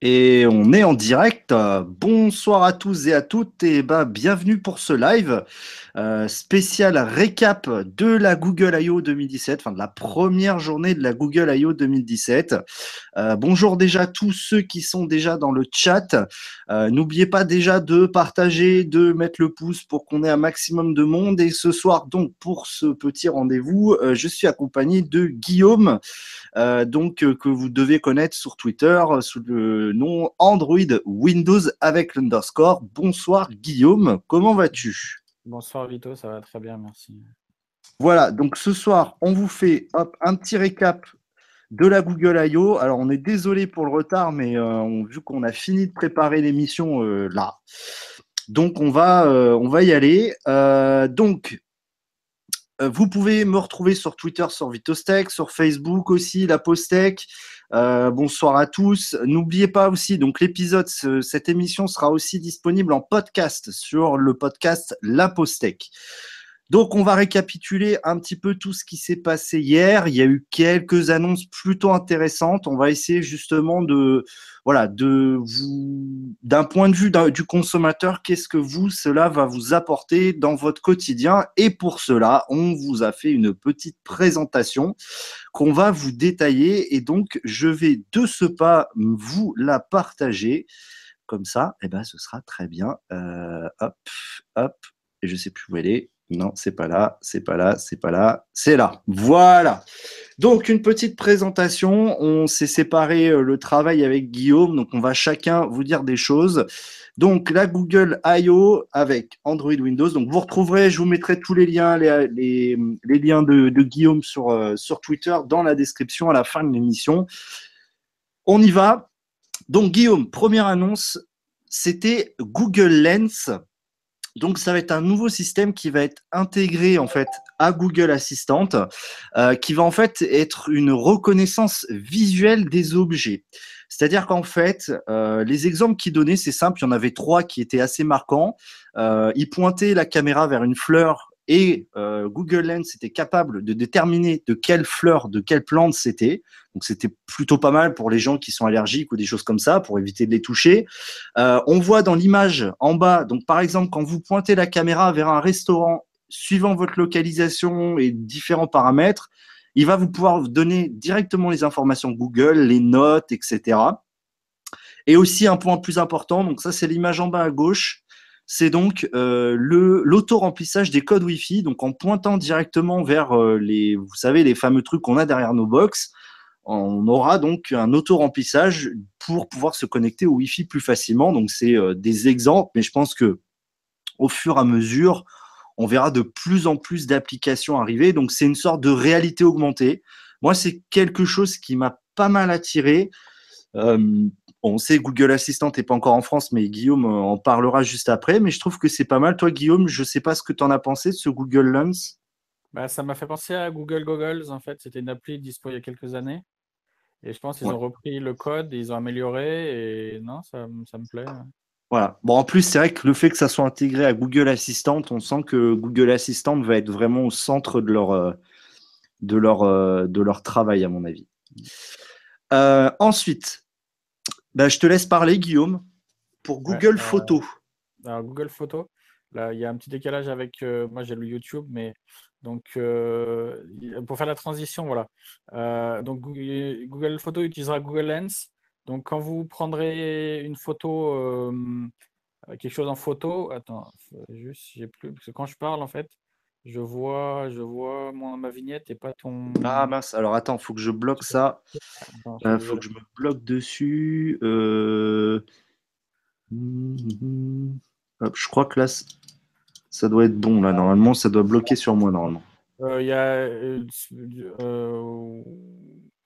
Et on est en direct. Bonsoir à tous et à toutes et bah, bienvenue pour ce live euh, spécial récap de la Google I.O. 2017, enfin de la première journée de la Google I.O. 2017. Euh, bonjour déjà à tous ceux qui sont déjà dans le chat. Euh, n'oubliez pas déjà de partager, de mettre le pouce pour qu'on ait un maximum de monde. Et ce soir donc pour ce petit rendez-vous, je suis accompagné de Guillaume, donc que vous devez connaître sur Twitter sous le nom Android Windows avec l'underscore. Bonsoir Guillaume, comment vas-tu? Bonsoir Vito, ça va très bien, merci. Voilà, donc ce soir, on vous fait un petit récap de la Google I.O. Alors, on est désolé pour le retard, mais euh, vu qu'on a fini de préparer l'émission euh, là, donc on va, euh, on va y aller. donc, vous pouvez me retrouver sur Twitter, sur Vitostech, sur Facebook aussi, la Postech. Euh, bonsoir à tous. N'oubliez pas aussi, donc l'épisode, cette émission sera aussi disponible en podcast sur le podcast La Postec. Donc, on va récapituler un petit peu tout ce qui s'est passé hier. Il y a eu quelques annonces plutôt intéressantes. On va essayer justement de, voilà, de vous, d'un point de vue du consommateur, qu'est-ce que vous, cela va vous apporter dans votre quotidien. Et pour cela, on vous a fait une petite présentation qu'on va vous détailler. Et donc, je vais de ce pas vous la partager. Comme ça, eh ben, ce sera très bien. Euh, hop, hop, et je sais plus où elle est. Non, c'est pas là, c'est pas là, c'est pas là, c'est là. Voilà. Donc une petite présentation. On s'est séparé euh, le travail avec Guillaume, donc on va chacun vous dire des choses. Donc la Google I.O. avec Android Windows. Donc vous retrouverez, je vous mettrai tous les liens, les, liens de, Guillaume euh, sur Twitter dans la description à la fin de l'émission. On y va. Donc Guillaume, première annonce, c'était Google Lens donc, ça va être un nouveau système qui va être intégré en fait à Google Assistant, euh, qui va en fait être une reconnaissance visuelle des objets. C'est-à-dire qu'en fait, euh, les exemples qu'il donnait, c'est simple. Il y en avait trois qui étaient assez marquants. Euh, il pointait la caméra vers une fleur et euh, Google Lens était capable de déterminer de quelle fleur, de quelle plante c'était. Donc c'était plutôt pas mal pour les gens qui sont allergiques ou des choses comme ça, pour éviter de les toucher. Euh, on voit dans l'image en bas, donc par exemple quand vous pointez la caméra vers un restaurant, suivant votre localisation et différents paramètres, il va vous pouvoir donner directement les informations Google, les notes, etc. Et aussi un point plus important, donc ça c'est l'image en bas à gauche, c'est donc euh, l'auto-remplissage des codes Wi-Fi. Donc en pointant directement vers euh, les, vous savez, les fameux trucs qu'on a derrière nos box, on aura donc un auto-remplissage pour pouvoir se connecter au Wi-Fi plus facilement. Donc c'est euh, des exemples, mais je pense que au fur et à mesure, on verra de plus en plus d'applications arriver. Donc c'est une sorte de réalité augmentée. Moi, c'est quelque chose qui m'a pas mal attiré. On sait Google Assistant n'est pas encore en France, mais Guillaume en parlera juste après. Mais je trouve que c'est pas mal. Toi, Guillaume, je ne sais pas ce que tu en as pensé de ce Google Lens. Bah, ça m'a fait penser à Google Goggles, en fait. C'était une appli dispo il y a quelques années. Et je pense qu'ils ont repris le code, ils ont amélioré. Et non, ça, me plaît. Voilà. Bon, en plus, c'est vrai que le fait que ça soit intégré à Google Assistant, on sent que Google Assistant va être vraiment au centre de leur, euh, de leur, euh, de leur travail, à mon avis. Euh, ensuite, bah, je te laisse parler, Guillaume, pour Google euh, Photos. Alors, Google Photos, là, il y a un petit décalage avec. Euh, moi, j'ai le YouTube, mais donc, euh, pour faire la transition, voilà. donc, Google Photos utilisera Google Lens. Donc, quand vous prendrez une photo, quelque chose en photo, attends, juste, j'ai plus, parce que quand je parle, en fait, je vois, je vois ma vignette et pas ton. Ah mince, alors attends, il faut que je bloque ça. Il euh, faut que je me bloque dessus. Euh, je crois que là, ça doit être bon. Là, normalement, ça doit bloquer sur moi, normalement. Euh, il y a.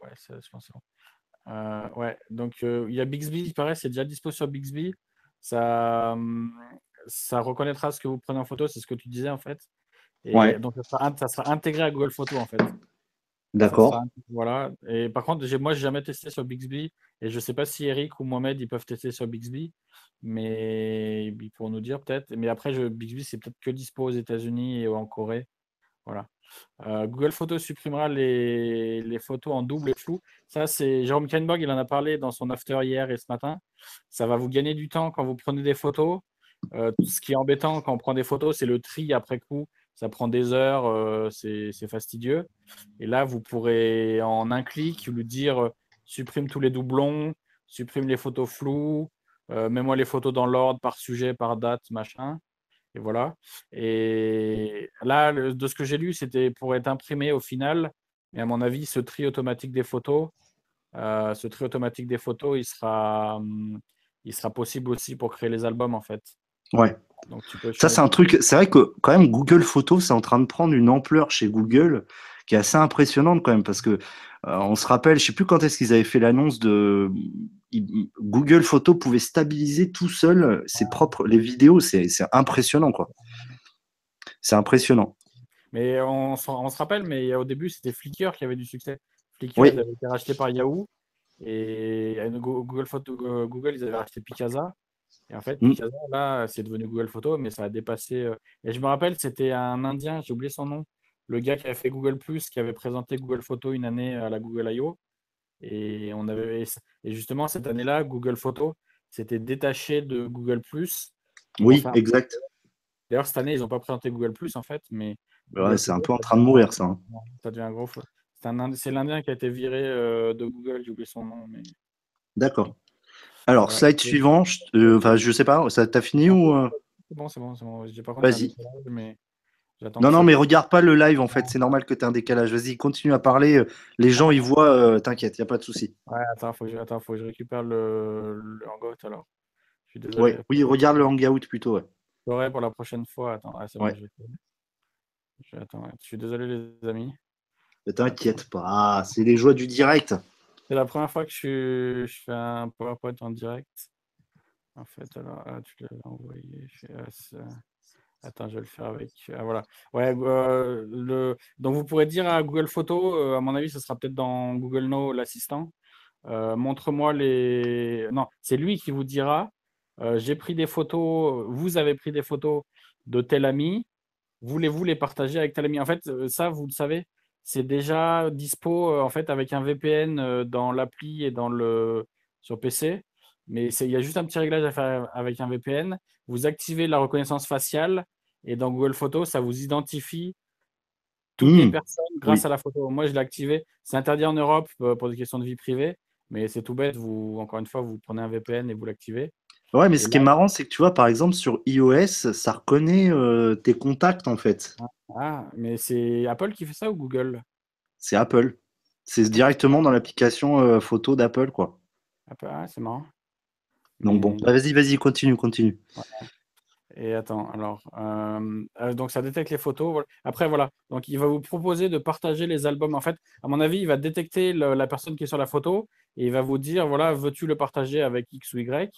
Ouais, ça, je pense ouais, donc il y a Bixby, il paraît, c'est déjà dispo sur Bixby. Ça, hum, ça reconnaîtra ce que vous prenez en photo, c'est ce que tu disais en fait. Et Donc, ça sera, intégré à Google Photos, en fait. D'accord. Voilà. Et par contre, moi, je n'ai jamais testé sur Bixby. Et je ne sais pas si Eric ou Mohamed, ils peuvent tester sur Bixby. Mais ils pourront nous dire peut-être. Mais après, je, Bixby, c'est peut-être que dispo aux États-Unis et en Corée. Voilà. Euh, Google Photos supprimera les, les, photos en double flou. Ça, c'est Jérôme Kainborg, il en a parlé dans son after hier et ce matin. Ça va vous gagner du temps quand vous prenez des photos. Euh, ce qui est embêtant quand on prend des photos, c'est le tri après coup. Ça prend des heures, euh, c'est fastidieux. Et là, vous pourrez en un clic lui dire supprime tous les doublons, supprime les photos floues, mets-moi les photos dans l'ordre par sujet, par date, machin. Et voilà. Et là, de ce que j'ai lu, c'était pour être imprimé au final. Et à mon avis, ce tri automatique des photos, euh, ce tri automatique des photos, il sera, hum, il sera possible aussi pour créer les albums en fait. Ouais. Donc, ça, c'est un truc. C'est vrai que quand même, Google Photos, c'est en train de prendre une ampleur chez Google qui est assez impressionnante quand même parce que euh, on se rappelle, je sais plus quand est-ce qu'ils avaient fait l'annonce de Google Photos pouvait stabiliser tout seul ses propres les vidéos, c'est impressionnant quoi. C'est impressionnant. Mais on, se rappelle, mais au début c'était Flickr qui avait du succès. Flickr avait été racheté par Yahoo et Google Photo, Google ils avaient racheté Picasa. Et en fait, mm. Là c'est devenu Google Photos, mais ça a dépassé. Euh, et je me rappelle, c'était un Indien, j'ai oublié son nom, le gars qui avait fait Google Plus, qui avait présenté Google Photos une année à la Google I.O. Et, on avait, et justement, cette année-là, Google Photos s'était détaché de Google Plus. Oui, exact. D'ailleurs, cette année, ils n'ont pas présenté Google Plus, en fait, mais. Ouais, c'est un peu en train de mourir, ça. Hein. Ça devient un gros. C'est l'Indien qui a été viré euh, de Google, j'ai oublié son nom. Mais... D'accord. Alors, slide suivant, je, euh, enfin, je sais pas, ça t'a fini ou. Euh? C'est bon, c'est bon, c'est bon. Vas-y. Mais... Non, non, mais regarde pas le live en fait, c'est normal que tu aies un décalage. Vas-y, continue à parler. Les gens ils voient, euh, t'inquiète, il n'y a pas de souci. Ouais, attends, faut que je, attends, faut que je récupère le, le hangout alors. Je suis désolé. oui, regarde le hangout plutôt. Ouais. Ouais, pour la prochaine fois. Attends, c'est bon, je, je, attends, je suis désolé les amis. Ne t'inquiète pas, c'est les joies du direct. C'est la première fois que je, fais un PowerPoint en direct. En fait, alors, ah, tu l'as envoyé. Je Attends, je vais le faire avec. Ah, voilà. Ouais, euh, le... Donc, vous pourrez dire à Google Photos, euh, à mon avis, ce sera peut-être dans Google Now, l'assistant. Euh, montre-moi les. Non, c'est lui qui vous dira j'ai pris des photos, vous avez pris des photos de tel ami, voulez-vous les partager avec tel ami? En fait, ça, vous le savez, c'est déjà dispo en fait avec un VPN dans l'appli et dans le sur PC. Mais il y a juste un petit réglage à faire avec un VPN. Vous activez la reconnaissance faciale et dans Google Photos, ça vous identifie toutes les mmh. personnes grâce à la photo. Moi, je l'ai activé. C'est interdit en Europe euh, pour des questions de vie privée, mais c'est tout bête. Vous, encore une fois, vous prenez un VPN et vous l'activez. Ouais, mais ce qui est marrant, c'est que tu vois, par exemple, sur iOS, ça reconnaît euh, tes contacts en fait. Ah, mais c'est Apple qui fait ça ou Google? C'est Apple. C'est directement dans l'application euh, photo d'Apple, quoi. Ah, c'est marrant. Donc bon, bah, vas-y, vas-y, continue, continue. Et attends, alors, euh, euh, donc ça détecte les photos. Après, voilà, donc il va vous proposer de partager les albums. En fait, à mon avis, il va détecter la personne qui est sur la photo et il va vous dire, voilà, veux-tu le partager avec X ou Y?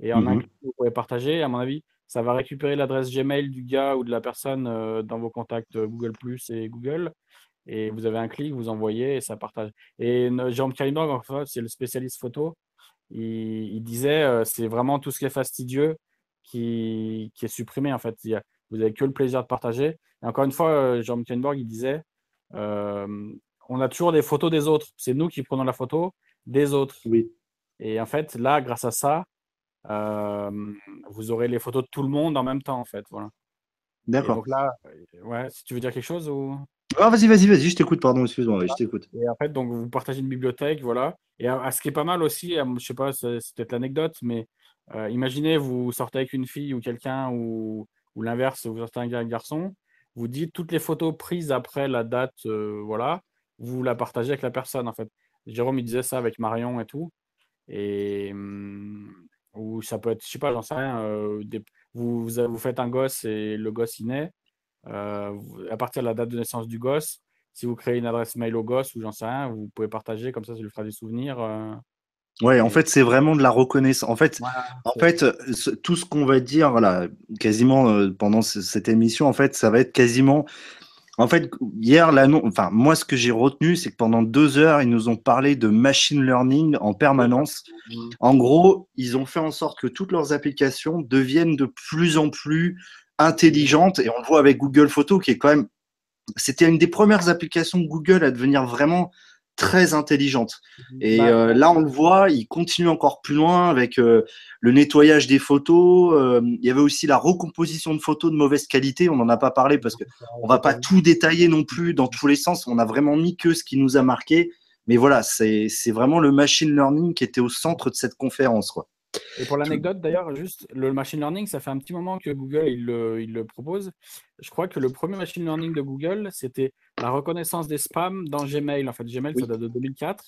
Et en un mhm. clic, vous pouvez partager. À mon avis, ça va récupérer l'adresse Gmail du gars ou de la personne euh, dans vos contacts Google Plus et Google. Et vous avez un clic, vous envoyez et ça partage. Et Jérôme Kalindorg, c'est le spécialiste photo il, disait euh, c'est vraiment tout ce qui est fastidieux qui, est supprimé en fait. vous n'avez que le plaisir de partager. Et encore une fois, euh, Jean Kenborg, il disait euh, on a toujours des photos des autres. C'est nous qui prenons la photo des autres. Oui. Et en fait, là, grâce à ça, vous aurez les photos de tout le monde en même temps, en fait. Voilà. D'accord. Donc là, ouais, si tu veux dire quelque chose ou? Ah, vas-y, vas-y, vas-y, je t'écoute, pardon, excuse-moi, je t'écoute. Et en fait, donc, vous partagez une bibliothèque, voilà. Et à, ce qui est pas mal aussi, je sais pas, c'est peut-être l'anecdote, mais euh, imaginez, vous sortez avec une fille ou quelqu'un, ou, ou l'inverse, vous sortez avec un garçon, vous dites toutes les photos prises après la date, euh, voilà, vous la partagez avec la personne, en fait. Jérôme, il disait ça avec Marion et tout. Et hum, ou ça peut être, je sais pas, j'en sais rien, euh, vous, vous, faites un gosse et le gosse il naît. à partir de la date de naissance du gosse, si vous créez une adresse mail au gosse ou j'en sais rien, vous pouvez partager, comme ça, ça lui fera des souvenirs. Euh. Ouais, en fait, c'est vraiment de la reconnaissance. En fait, en fait tout ce qu'on va dire là, quasiment euh, pendant cette émission, en fait, ça va être quasiment. En fait, hier, là, enfin, moi, ce que j'ai retenu, c'est que pendant deux heures, ils nous ont parlé de machine learning en permanence. En gros, ils ont fait en sorte que toutes leurs applications deviennent de plus en plus intelligentes. Et on le voit avec Google Photos, qui est quand même c'était une des premières applications de Google à devenir vraiment très intelligente. Et Bah, euh, là, on le voit, il continue encore plus loin avec euh, le nettoyage des photos. Euh, il y avait aussi la recomposition de photos de mauvaise qualité. On n'en a pas parlé parce que on va pas tout détailler non plus dans tous les sens. On a vraiment mis que ce qui nous a marqué. Mais voilà, c'est c'est vraiment le machine learning qui était au centre de cette conférence. Quoi. Et pour l'anecdote, d'ailleurs, juste le machine learning, ça fait un petit moment que Google il le, il le propose. Je crois que le premier machine learning de Google, c'était la reconnaissance des spams dans Gmail. En fait, Gmail, Oui. ça date de 2004.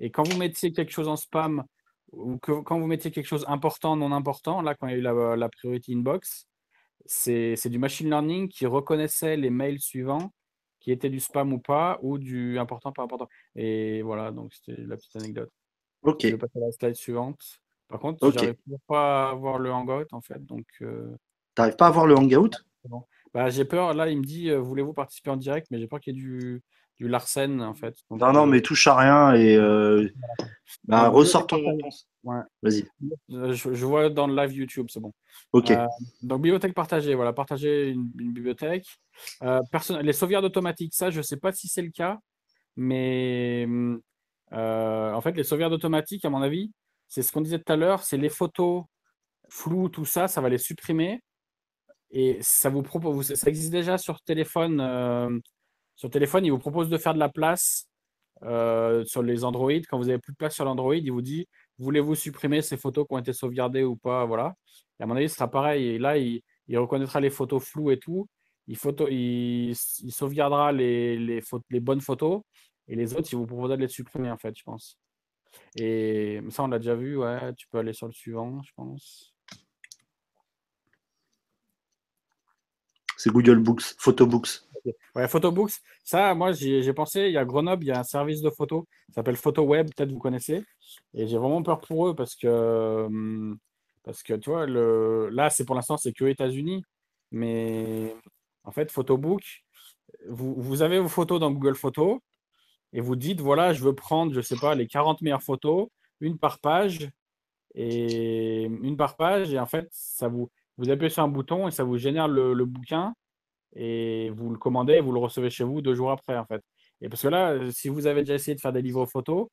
Et quand vous mettiez quelque chose en spam ou que, quand vous mettiez quelque chose important, non important, là, quand il y a eu la, la priority inbox, c'est c'est du machine learning qui reconnaissait les mails suivants qui étaient du spam ou pas, ou du important, pas important. Et voilà, donc c'était la petite anecdote. Ok. Je vais passer à la slide suivante. Par contre, Ok. j'arrive pas à voir le hangout en fait, donc euh, T'arrives pas à voir le hangout? Bah, j'ai peur. Là, il me dit euh, voulez-vous participer en direct, mais j'ai peur qu'il y ait du, du Larsen en fait. Donc, Non, non, euh, mais touche à rien et euh, bah, Donc, ressors ton. Ouais. Vas-y. je, je vois dans le live YouTube, c'est bon. Ok. Donc, bibliothèque partagée, voilà, partager une, une bibliothèque. Euh, perso- les sauvegardes automatiques, ça, je ne sais pas si c'est le cas, mais hum, en fait, les sauvegardes automatiques, à mon avis, c'est ce qu'on disait tout à l'heure, c'est les photos floues, tout ça, ça va les supprimer. Et ça vous propose, ça existe déjà sur téléphone. euh, sur téléphone, il vous propose de faire de la place euh, sur les Android. Quand vous avez plus de place sur l'Android, il vous dit voulez-vous supprimer ces photos qui ont été sauvegardées ou pas Voilà. Et à mon avis, ce sera pareil. Et là, il, reconnaîtra les photos floues et tout. Il, photo, il, sauvegardera les, les, les bonnes photos. Et les autres, il vous proposera de les supprimer, en fait, je pense. Et ça, on l'a déjà vu. Ouais, tu peux aller sur le suivant, je pense. C'est Google Books, Photobooks. Ouais, Photobooks, ça, moi, j'ai pensé, il y a Grenoble, il y a un service de photos, ça s'appelle PhotoWeb, peut-être vous connaissez. Et j'ai vraiment peur pour eux parce que, hum, parce que tu vois, le, là, c'est pour l'instant, c'est que États-Unis. Mais en fait, Photobook, vous, vous avez vos photos dans Google Photos et vous dites, voilà, je veux prendre, je sais pas, les 40 meilleures photos, une par page, et une par page, et en fait, ça vous, vous appuyez sur un bouton et ça vous génère le, bouquin et vous le commandez et vous le recevez chez vous deux jours après, en fait. Et parce que là, si vous avez déjà essayé de faire des livres photos,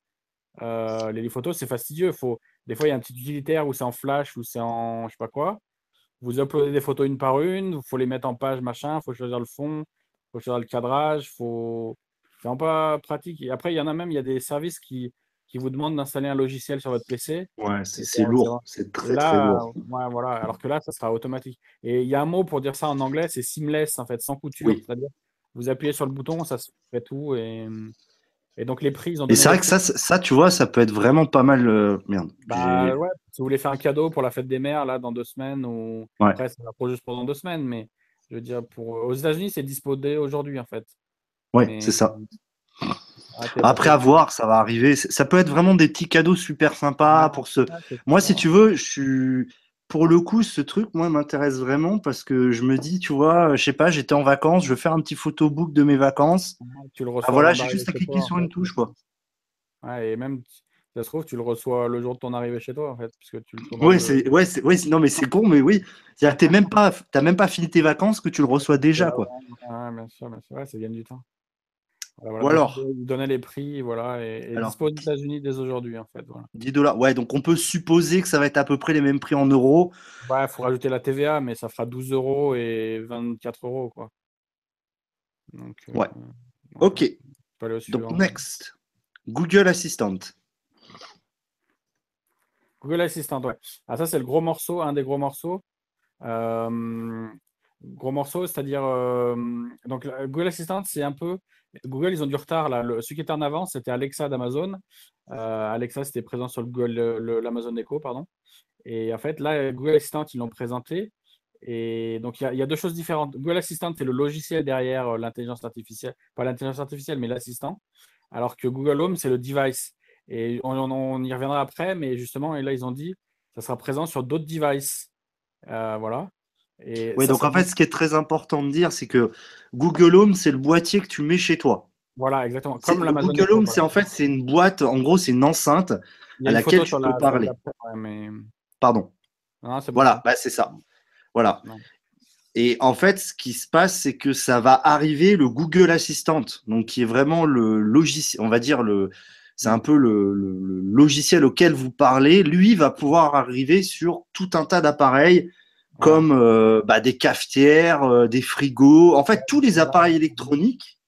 euh, les livres photos, c'est fastidieux. Faut... Des fois, il y a un petit utilitaire où c'est en flash ou c'est en je sais pas quoi. Vous uploadez des photos une par une, il faut les mettre en page, machin, faut choisir le fond, faut choisir le cadrage, faut... c'est vraiment pas pratique. Et après, il y en a même, il y a des services qui, qui vous demandent d'installer un logiciel sur votre PC. Ouais, c'est lourd. C'est très, très là, lourd. ouais, voilà. Alors que là, ça sera automatique. Et il y a un mot pour dire ça en anglais, c'est seamless, en fait, sans couture. Oui. C'est-à-dire, vous appuyez sur le bouton, ça se fait tout. Et, et donc, les ont Et c'est vrai que ça, ça, tu vois, ça peut être vraiment pas mal. euh, Merde. Bah ouais, si vous voulez faire un cadeau pour la fête des mères, là, dans deux semaines, ou Ouais. après, ça va pas juste pendant deux semaines, mais je veux dire, pour... aux États-Unis, c'est dispo dès aujourd'hui, en fait. Ouais, Mais- c'est ça. Après, à voir, ça va arriver. Ça peut être vraiment des petits cadeaux super sympas pour ce. Ah, Moi, si tu veux, je suis. Pour le coup, ce truc, moi, m'intéresse vraiment parce que je me dis, tu vois, je sais pas, j'étais en vacances, je veux faire un petit photobook de mes vacances. Tu le Ah, voilà, j'ai juste à cliquer toi, sur fait. une touche, quoi. Ouais, et même, ça se trouve, tu le reçois le jour de ton arrivée chez toi, en fait, puisque tu le Ouais, c'est, ouais, c'est, ouais, non, mais c'est con, mais oui. C'est-à-dire, que t'es même pas, t'as même pas fini tes vacances que tu le reçois déjà, quoi. Ouais, bien sûr, bien sûr. Ouais, ça gagne du temps. Voilà, Ou alors- donnait les prix, voilà, et, et Alors- dispo aux États-Unis dès aujourd'hui, en fait. Voilà. 10 dollars. Ouais, donc on peut supposer que ça va être à peu près les mêmes prix en euros. Ouais, il faut rajouter la TVA, mais ça fera 12 euros et 24 euros, quoi. Donc, euh, Ouais. Ok. Donc, next. Google Assistant. Google Assistant, ouais. Ah, ça, c'est le gros morceau, un des gros morceaux. Euh, gros morceau, c'est-à-dire. euh, Google Assistant, c'est un peu. Google, ils ont du retard là. Celui qui était en avance, c'était Alexa d'Amazon. Euh, Alexa, c'était présent sur l'Amazon Echo, pardon. Et en fait, là, Google Assistant, ils l'ont présenté. Et donc, il y, a- deux choses différentes. Google Assistant, c'est le logiciel derrière euh, l'intelligence artificielle. Pas l'intelligence artificielle, mais l'assistant. Alors que Google Home, c'est le device. Et on, y reviendra après, mais justement, et là, ils ont dit, ça sera présent sur d'autres devices. Voilà. Et Oui, ça, donc ça en fait, ce qui est très important de dire, c'est que Google Home, c'est le boîtier que tu mets chez toi. Voilà, exactement. Comme Google Home, c'est en fait, c'est une boîte, en gros, c'est une enceinte. Il y a à une laquelle tu peux la- parler. la- ouais, mais... Pardon. Non. Voilà, bah, c'est ça. Voilà. Non. Et en fait, ce qui se passe, c'est que ça va arriver le Google Assistant, donc qui est vraiment le logiciel, on va dire le, c'est un peu le, logiciel auquel vous parlez. Lui va pouvoir arriver sur tout un tas d'appareils comme euh, bah, des cafetières, euh, des frigos, en fait tous les appareils électroniques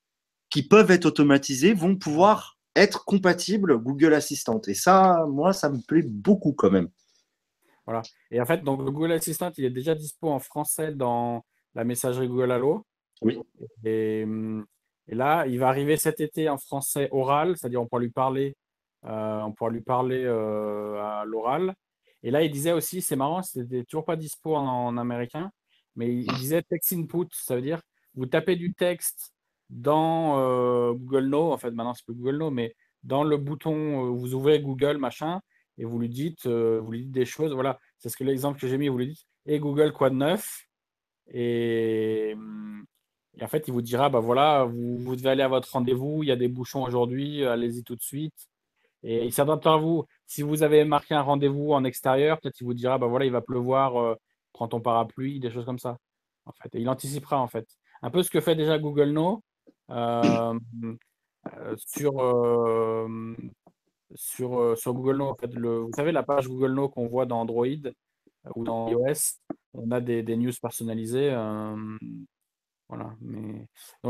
qui peuvent être automatisés vont pouvoir être compatibles Google Assistant. Et ça, moi, ça me plaît beaucoup quand même. Voilà. Et en fait, donc Google Assistant, il est déjà dispo en français dans la messagerie Google Allo. Oui. Et, et, là, il va arriver cet été en français oral, c'est-à-dire on pourra lui parler, euh, on pourra lui parler à l'oral. Et là, il disait aussi, c'est marrant, c'était toujours pas dispo en, américain, mais il disait text input, ça veut dire vous tapez du texte dans euh, Google No, en fait, maintenant c'est plus Google No, mais dans le bouton, euh, vous ouvrez Google, machin, et vous lui dites, euh, vous lui dites des choses. Voilà, c'est ce que l'exemple que j'ai mis, vous lui dites, et Google quoi de neuf? Et, en fait, il vous dira, bah voilà, vous devez aller à votre rendez-vous, il y a des bouchons aujourd'hui, allez-y tout de suite. Et il s'adapte à vous. Si vous avez marqué un rendez-vous en extérieur, peut-être qu'il vous dira, bah voilà, il va pleuvoir, euh, prends ton parapluie, des choses comme ça. En fait, et il anticipera en fait. Un peu ce que fait déjà Google No euh, euh, sur, sur, sur Google No. En fait, le, vous savez, la page Google No qu'on voit dans Android ou dans iOS, on a des, des news personnalisées. voilà. Mais...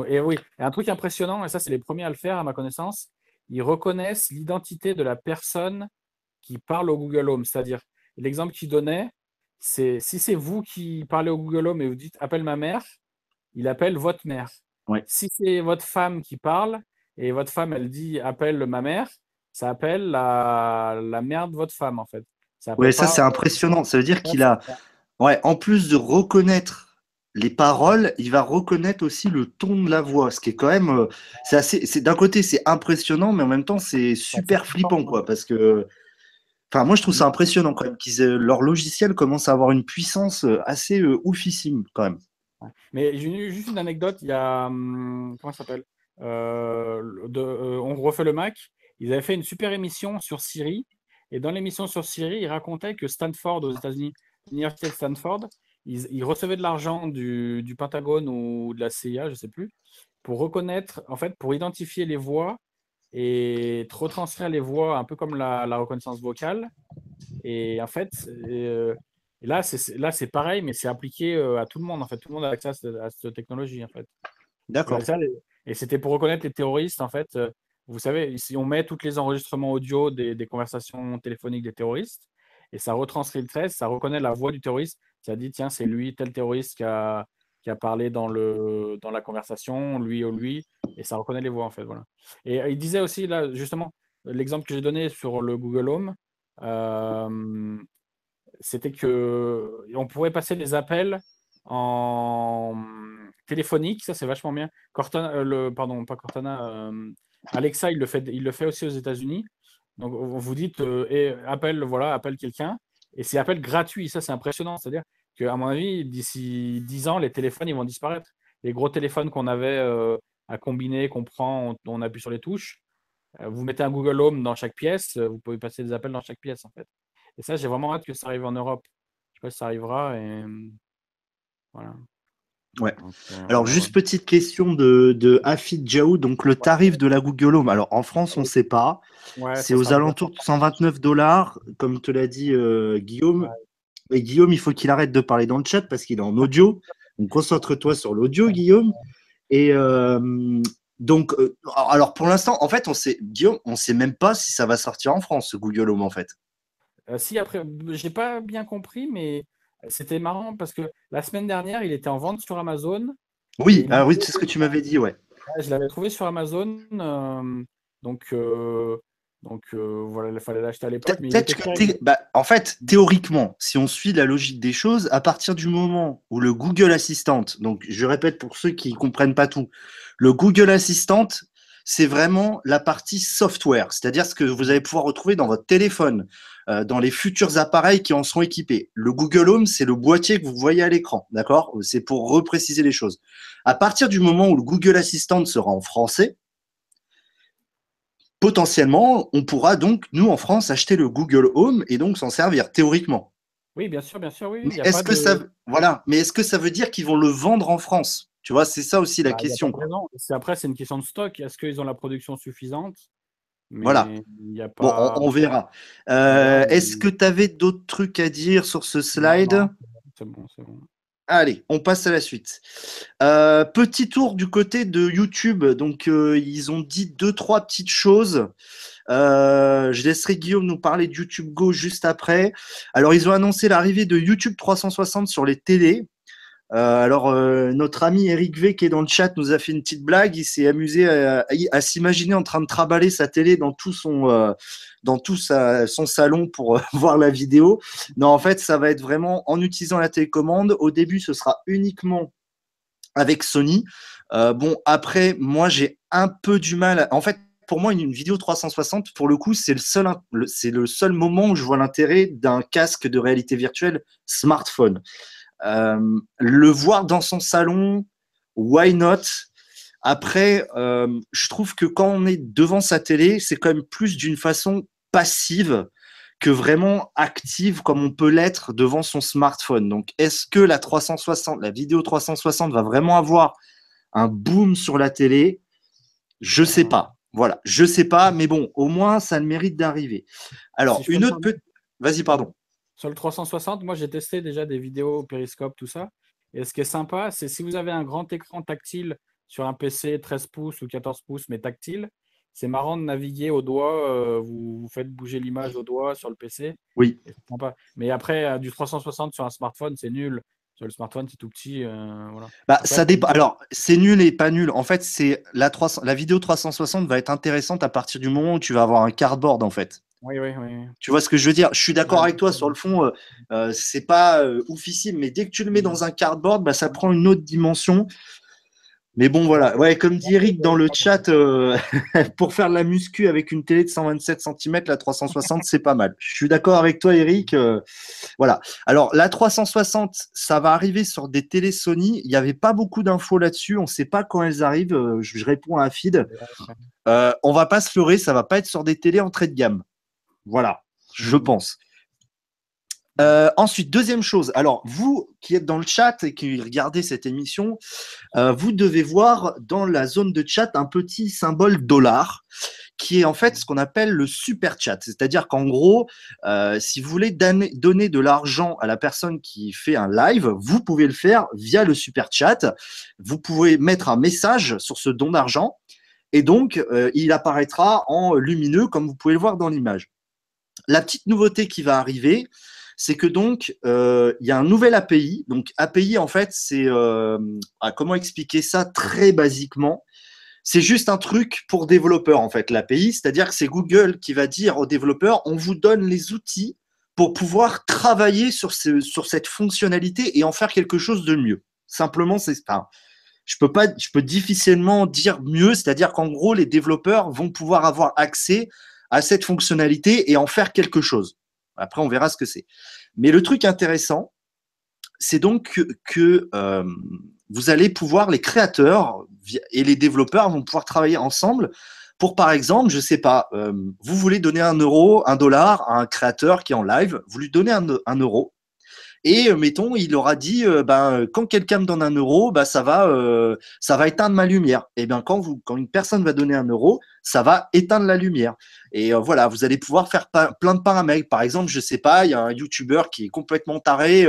et oui, et un truc impressionnant, et ça, c'est les premiers à le faire à ma connaissance, ils reconnaissent l'identité de la personne qui parle au Google Home. C'est-à-dire, l'exemple qu'il donnait, c'est si c'est vous qui parlez au Google Home et vous dites appelle ma mère, il appelle votre mère. Si c'est votre femme qui parle et votre femme elle dit appelle ma mère, ça appelle la, la mère de votre femme en fait. Oui, ça c'est impressionnant. Ça veut dire qu'il a, ouais, en plus de reconnaître les paroles, il va reconnaître aussi le ton de la voix, ce qui est quand même, euh, c'est assez, c'est d'un côté c'est impressionnant, mais en même temps c'est super flippant quoi, parce que, enfin moi je trouve ça impressionnant quand même qu'ils leur logiciel commence à avoir une puissance euh, assez euh, oufissime quand même. Mais juste une anecdote, il y a hum, comment ça s'appelle, on refait le Mac, ils avaient fait une super émission sur Siri, et dans l'émission sur Siri, ils racontaient que Stanford aux États-Unis, l'université de Stanford ils, recevaient de l'argent du, Pentagone ou de la CIA, je ne sais plus, pour reconnaître, en fait, pour identifier les voix et retranscrire les voix un peu comme la, reconnaissance vocale. Et en fait, euh, là, c'est pareil, mais c'est appliqué euh, à tout le monde. En fait, tout le monde a accès à, cette, technologie. En fait. D'accord. Et c'était pour reconnaître les terroristes. En fait, vous savez, si on met tous les enregistrements audio des, des conversations téléphoniques des terroristes, et ça retranscrit le trait, ça reconnaît la voix du terroriste ça dit tiens, c'est lui, tel terroriste qui a, qui a parlé dans, la conversation, lui ou lui, et ça reconnaît les voix en fait. Et il disait aussi, là, justement, l'exemple que j'ai donné sur le Google Home, euh, c'était que on pourrait passer des appels en téléphonique, ça c'est vachement bien. Cortana, euh, pardon, pas Cortana, euh, Alexa, il le, fait, il le fait aussi aux États-Unis. Donc vous dites, et appelle, voilà, appelle quelqu'un, et c'est appel gratuit. Ça, c'est impressionnant. C'est-à-dire qu'à mon avis, d'ici 10 ans, les téléphones, ils vont disparaître. Les gros téléphones qu'on avait euh, à combiner, qu'on prend, on, appuie sur les touches. Euh, vous mettez un Google Home dans chaque pièce, euh, vous pouvez passer des appels dans chaque pièce, en fait. Et ça, j'ai vraiment hâte que ça arrive en Europe. Je sais pas si ça arrivera. Et voilà. Ouais. Alors, juste petite question de, de Afid Jaou. Donc, le tarif de la Google Home. Alors, en France, on ne sait pas. c'est aux alentours de 129 dollars, comme te l'a dit euh, Guillaume. Et Guillaume, il faut qu'il arrête de parler dans le chat parce qu'il est en audio. Donc, concentre-toi sur l'audio, Guillaume. Et euh, donc, euh, alors pour l'instant, en fait, on sait, Guillaume, on ne sait même pas si ça va sortir en France, ce Google Home, en fait. si, après, j'ai pas bien compris, mais c'était marrant parce que la semaine dernière, il était en vente sur Amazon. Oui, ah oui, c'est ce que tu m'avais dit, ouais. Je l'avais trouvé sur Amazon. Euh, donc, euh, donc euh, voilà, il fallait l'acheter à l'époque. Bah, en fait, théoriquement, si on suit la logique des choses, à partir du moment où le Google Assistant, donc je répète pour ceux qui ne comprennent pas tout, le Google Assistant, c'est vraiment la partie software, c'est-à-dire ce que vous allez pouvoir retrouver dans votre téléphone, euh, dans les futurs appareils qui en seront équipés. Le Google Home, c'est le boîtier que vous voyez à l'écran, d'accord? C'est pour repréciser les choses. À partir du moment où le Google Assistant sera en français, potentiellement, on pourra donc, nous en France, acheter le Google Home et donc s'en servir théoriquement. Oui, bien sûr, bien sûr, oui. Est-ce que ça, voilà, mais est-ce que ça veut dire qu'ils vont le vendre en France? Tu vois, c'est ça aussi la bah, question. Après, c'est une question de stock. Est-ce qu'ils ont la production suffisante? Voilà. Bon, on, verra. Euh, est-ce que tu avais d'autres trucs à dire sur ce slide? C'est bon, c'est bon. Allez, on passe à la suite. Euh, petit tour du côté de YouTube. Donc, euh, ils ont dit deux, trois petites choses. je laisserai Guillaume nous parler de YouTube Go juste après. Alors, ils ont annoncé l'arrivée de YouTube 360 sur les télés. Euh, alors, euh, notre ami Eric V, qui est dans le chat, nous a fait une petite blague. Il s'est amusé à, s'imaginer en train de traballer sa télé dans tout son, euh, salon pour voir la vidéo. Non, en fait, ça va être vraiment en utilisant la télécommande. Au début, ce sera uniquement avec Sony. bon, après, moi, j'ai un peu du mal. En fait, pour moi, une, vidéo 360, pour le coup, c'est le seul, c'est le seul moment où je vois l'intérêt d'un casque de réalité virtuelle smartphone. Euh, le voir dans son salon, why not? Après, euh, je trouve que quand on est devant sa télé, c'est quand même plus d'une façon passive que vraiment active comme on peut l'être devant son smartphone. Donc, est-ce que la 360, la vidéo 360 va vraiment avoir un boom sur la télé? Je sais pas. Voilà, je sais pas, mais bon, au moins ça le mérite d'arriver. Alors, une autre petite. Vas-y, pardon. Sur le 360, moi j'ai testé déjà des vidéos périscope, tout ça. Et ce qui est sympa, c'est si vous avez un grand écran tactile sur un PC 13 pouces ou 14 pouces, mais tactile, c'est marrant de naviguer au doigt. Euh, vous, faites bouger l'image au doigt sur le PC. Oui. Mais après, euh, du 360 sur un smartphone, c'est nul. Sur le smartphone, c'est tout petit. Euh, voilà. Bah, ça dépend. Alors, c'est nul et pas nul. En fait, c'est la, 300... la vidéo 360 va être intéressante à partir du moment où tu vas avoir un cardboard, en fait. Oui, oui, oui. Tu vois ce que je veux dire? Je suis d'accord avec toi sur le fond, euh, euh, c'est pas euh, oufissime, mais dès que tu le mets dans un cardboard, bah, ça prend une autre dimension. Mais bon, voilà. Ouais, comme dit Eric dans le chat, pour faire de la muscu avec une télé de 127 cm, la 360, c'est pas mal. Je suis d'accord avec toi, Eric. voilà. Alors, la 360, ça va arriver sur des télé Sony. Il n'y avait pas beaucoup d'infos là-dessus. On ne sait pas quand elles arrivent. Je, réponds à un feed. on va pas se leurrer, ça va pas être sur des télés entrée de gamme. Voilà, je pense. Euh, ensuite, deuxième chose. Alors, vous qui êtes dans le chat et qui regardez cette émission, euh, vous devez voir dans la zone de chat un petit symbole dollar qui est en fait ce qu'on appelle le super chat. C'est-à-dire qu'en gros, euh, si vous voulez donner, donner de l'argent à la personne qui fait un live, vous pouvez le faire via le super chat. Vous pouvez mettre un message sur ce don d'argent et donc il apparaîtra en lumineux comme vous pouvez le voir dans l'image. La petite nouveauté qui va arriver, c'est que donc euh, il y a un nouvel API. Donc API en fait, c'est euh, ah, comment expliquer ça très basiquement? C'est juste un truc pour développeurs en fait l'API, c'est-à-dire que c'est Google qui va dire aux développeurs on vous donne les outils pour pouvoir travailler sur, sur cette fonctionnalité et en faire quelque chose de mieux. Simplement, c'est ça. je peux pas, je peux difficilement dire mieux, c'est-à-dire qu'en gros, les développeurs vont pouvoir avoir accès à cette fonctionnalité et en faire quelque chose. Après, on verra ce que c'est. Mais le truc intéressant, c'est donc que, euh, vous allez pouvoir, les créateurs et les développeurs vont pouvoir travailler ensemble pour, par exemple, je ne sais pas, euh, vous voulez donner un euro, un dollar à un créateur qui est en live, vous lui donnez un euro, et euh, mettons, il aura dit, euh, ben, quand quelqu'un me donne un euro, ben, ça va, euh, éteindre ma lumière. Et bien, quand vous, quand une personne va donner un euro, ça va éteindre la lumière. Et voilà, vous allez pouvoir faire plein de paramètres. Par exemple, je sais pas, il y a un YouTuber qui est complètement taré,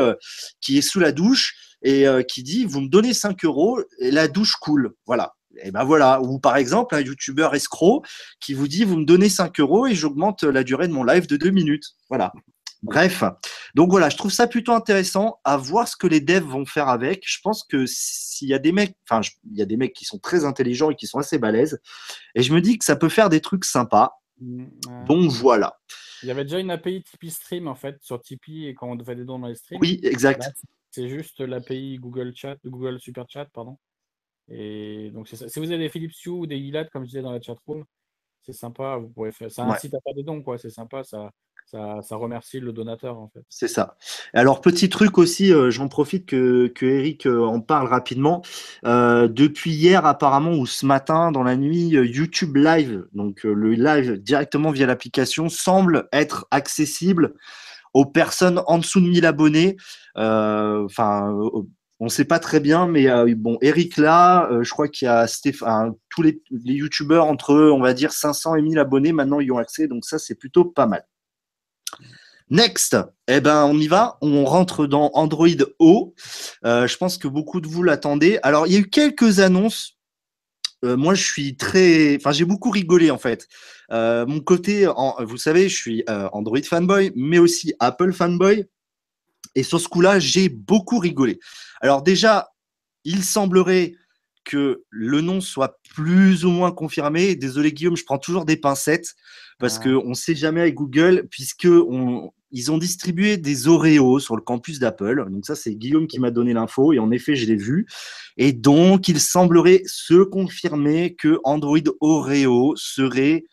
qui est sous la douche et qui dit, vous me donnez 5 euros et la douche coule. Voilà. Et ben voilà. Ou par exemple, un YouTuber escroc qui vous dit, vous me donnez 5 euros et j'augmente la durée de mon live de 2 minutes. Voilà. Bref, donc voilà, je trouve ça plutôt intéressant à voir ce que les devs vont faire avec. Je pense que s'il y a des mecs, enfin, il y a des mecs qui sont très intelligents et qui sont assez balèzes, et je me dis que ça peut faire des trucs sympas. Mmh, donc voilà. Il y avait déjà une API Tipeee Stream en fait sur Tipeee et quand on fait des dons dans les streams. Oui, exact. C'est juste l'API Google Chat, Google Super Chat, pardon. Et donc c'est ça. Si vous avez des Philips Hue ou des Gilad, comme je disais dans la chatroom, c'est sympa. Vous pouvez faire. Ça incite à faire des dons, quoi. C'est sympa. Ça, ça, remercie le donateur en fait. C'est ça. Alors petit truc aussi, euh, j'en profite que, que Eric euh, en parle rapidement. Euh, depuis hier apparemment ou ce matin dans la nuit, YouTube Live, donc le live directement via l'application, semble être accessible aux personnes en dessous de 1000 abonnés. Enfin, on ne sait pas très bien, mais bon, Eric là, je crois qu'il y a tous les, les youtubeurs entre, on va dire, 500 et 1000 abonnés, maintenant ils ont accès, donc ça c'est plutôt pas mal. Next, eh ben on y va, on rentre dans Android O. Euh, je pense que beaucoup de vous l'attendez. Alors il y a eu quelques annonces. Euh, moi je suis très, enfin j'ai beaucoup rigolé en fait. Euh, mon côté, vous savez, je suis Android fanboy, mais aussi Apple fanboy. Et sur ce coup-là, j'ai beaucoup rigolé. Alors déjà, il semblerait que le nom soit plus ou moins confirmé. Désolé Guillaume, je prends toujours des pincettes parce qu'on ne sait jamais avec Google, puisque ils ont distribué des Oreos sur le campus d'Apple. Donc ça, c'est Guillaume qui m'a donné l'info, et en effet, je l'ai vu. Et donc, il semblerait se confirmer que Android Oreo serait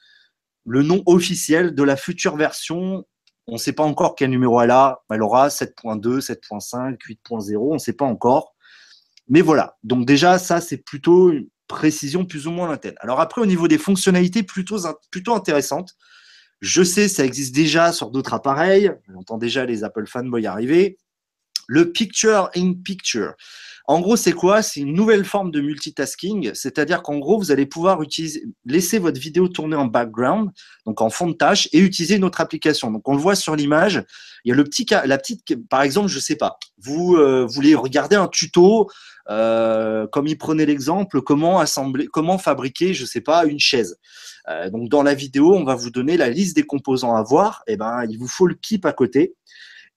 le nom officiel de la future version. On ne sait pas encore quel numéro elle a. Elle aura 7.2, 7.5, 8.0, on ne sait pas encore. Mais voilà, donc déjà, ça, c'est plutôt une précision plus ou moins lointaine. Alors après, au niveau des fonctionnalités plutôt, plutôt intéressantes, je sais, ça existe déjà sur d'autres appareils. J'entends déjà les Apple fanboys arriver. Le Picture in Picture. En gros, c'est quoi? C'est une nouvelle forme de multitasking, c'est-à-dire qu'en gros, vous allez pouvoir laisser votre vidéo tourner en background, donc en fond de tâche, et utiliser une autre application. Donc, on le voit sur l'image. Il y a le petit, la petite, par exemple, je sais pas, vous euh, voulez regarder un tuto, euh, comme il prenait l'exemple, comment assembler, comment fabriquer, je sais pas, une chaise. Euh, donc, dans la vidéo, on va vous donner la liste des composants à voir. Et eh ben, il vous faut le keep à côté.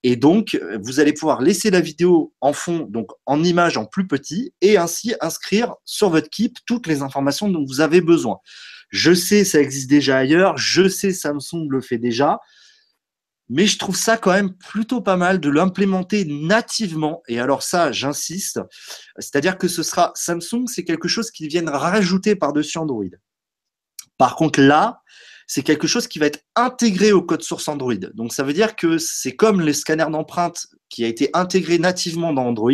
Et donc, vous allez pouvoir laisser la vidéo en fond, donc en image en plus petit, et ainsi inscrire sur votre Keep toutes les informations dont vous avez besoin. Je sais, ça existe déjà ailleurs. Je sais, Samsung le fait déjà. Mais je trouve ça quand même plutôt pas mal de l'implémenter nativement. Et alors ça, j'insiste. C'est-à-dire que ce sera Samsung, c'est quelque chose qu'ils viennent rajouter par-dessus Android. Par contre, là, c'est quelque chose qui va être intégré au code source Android. Donc ça veut dire que c'est comme les scanners d'empreintes qui a été intégré nativement dans Android.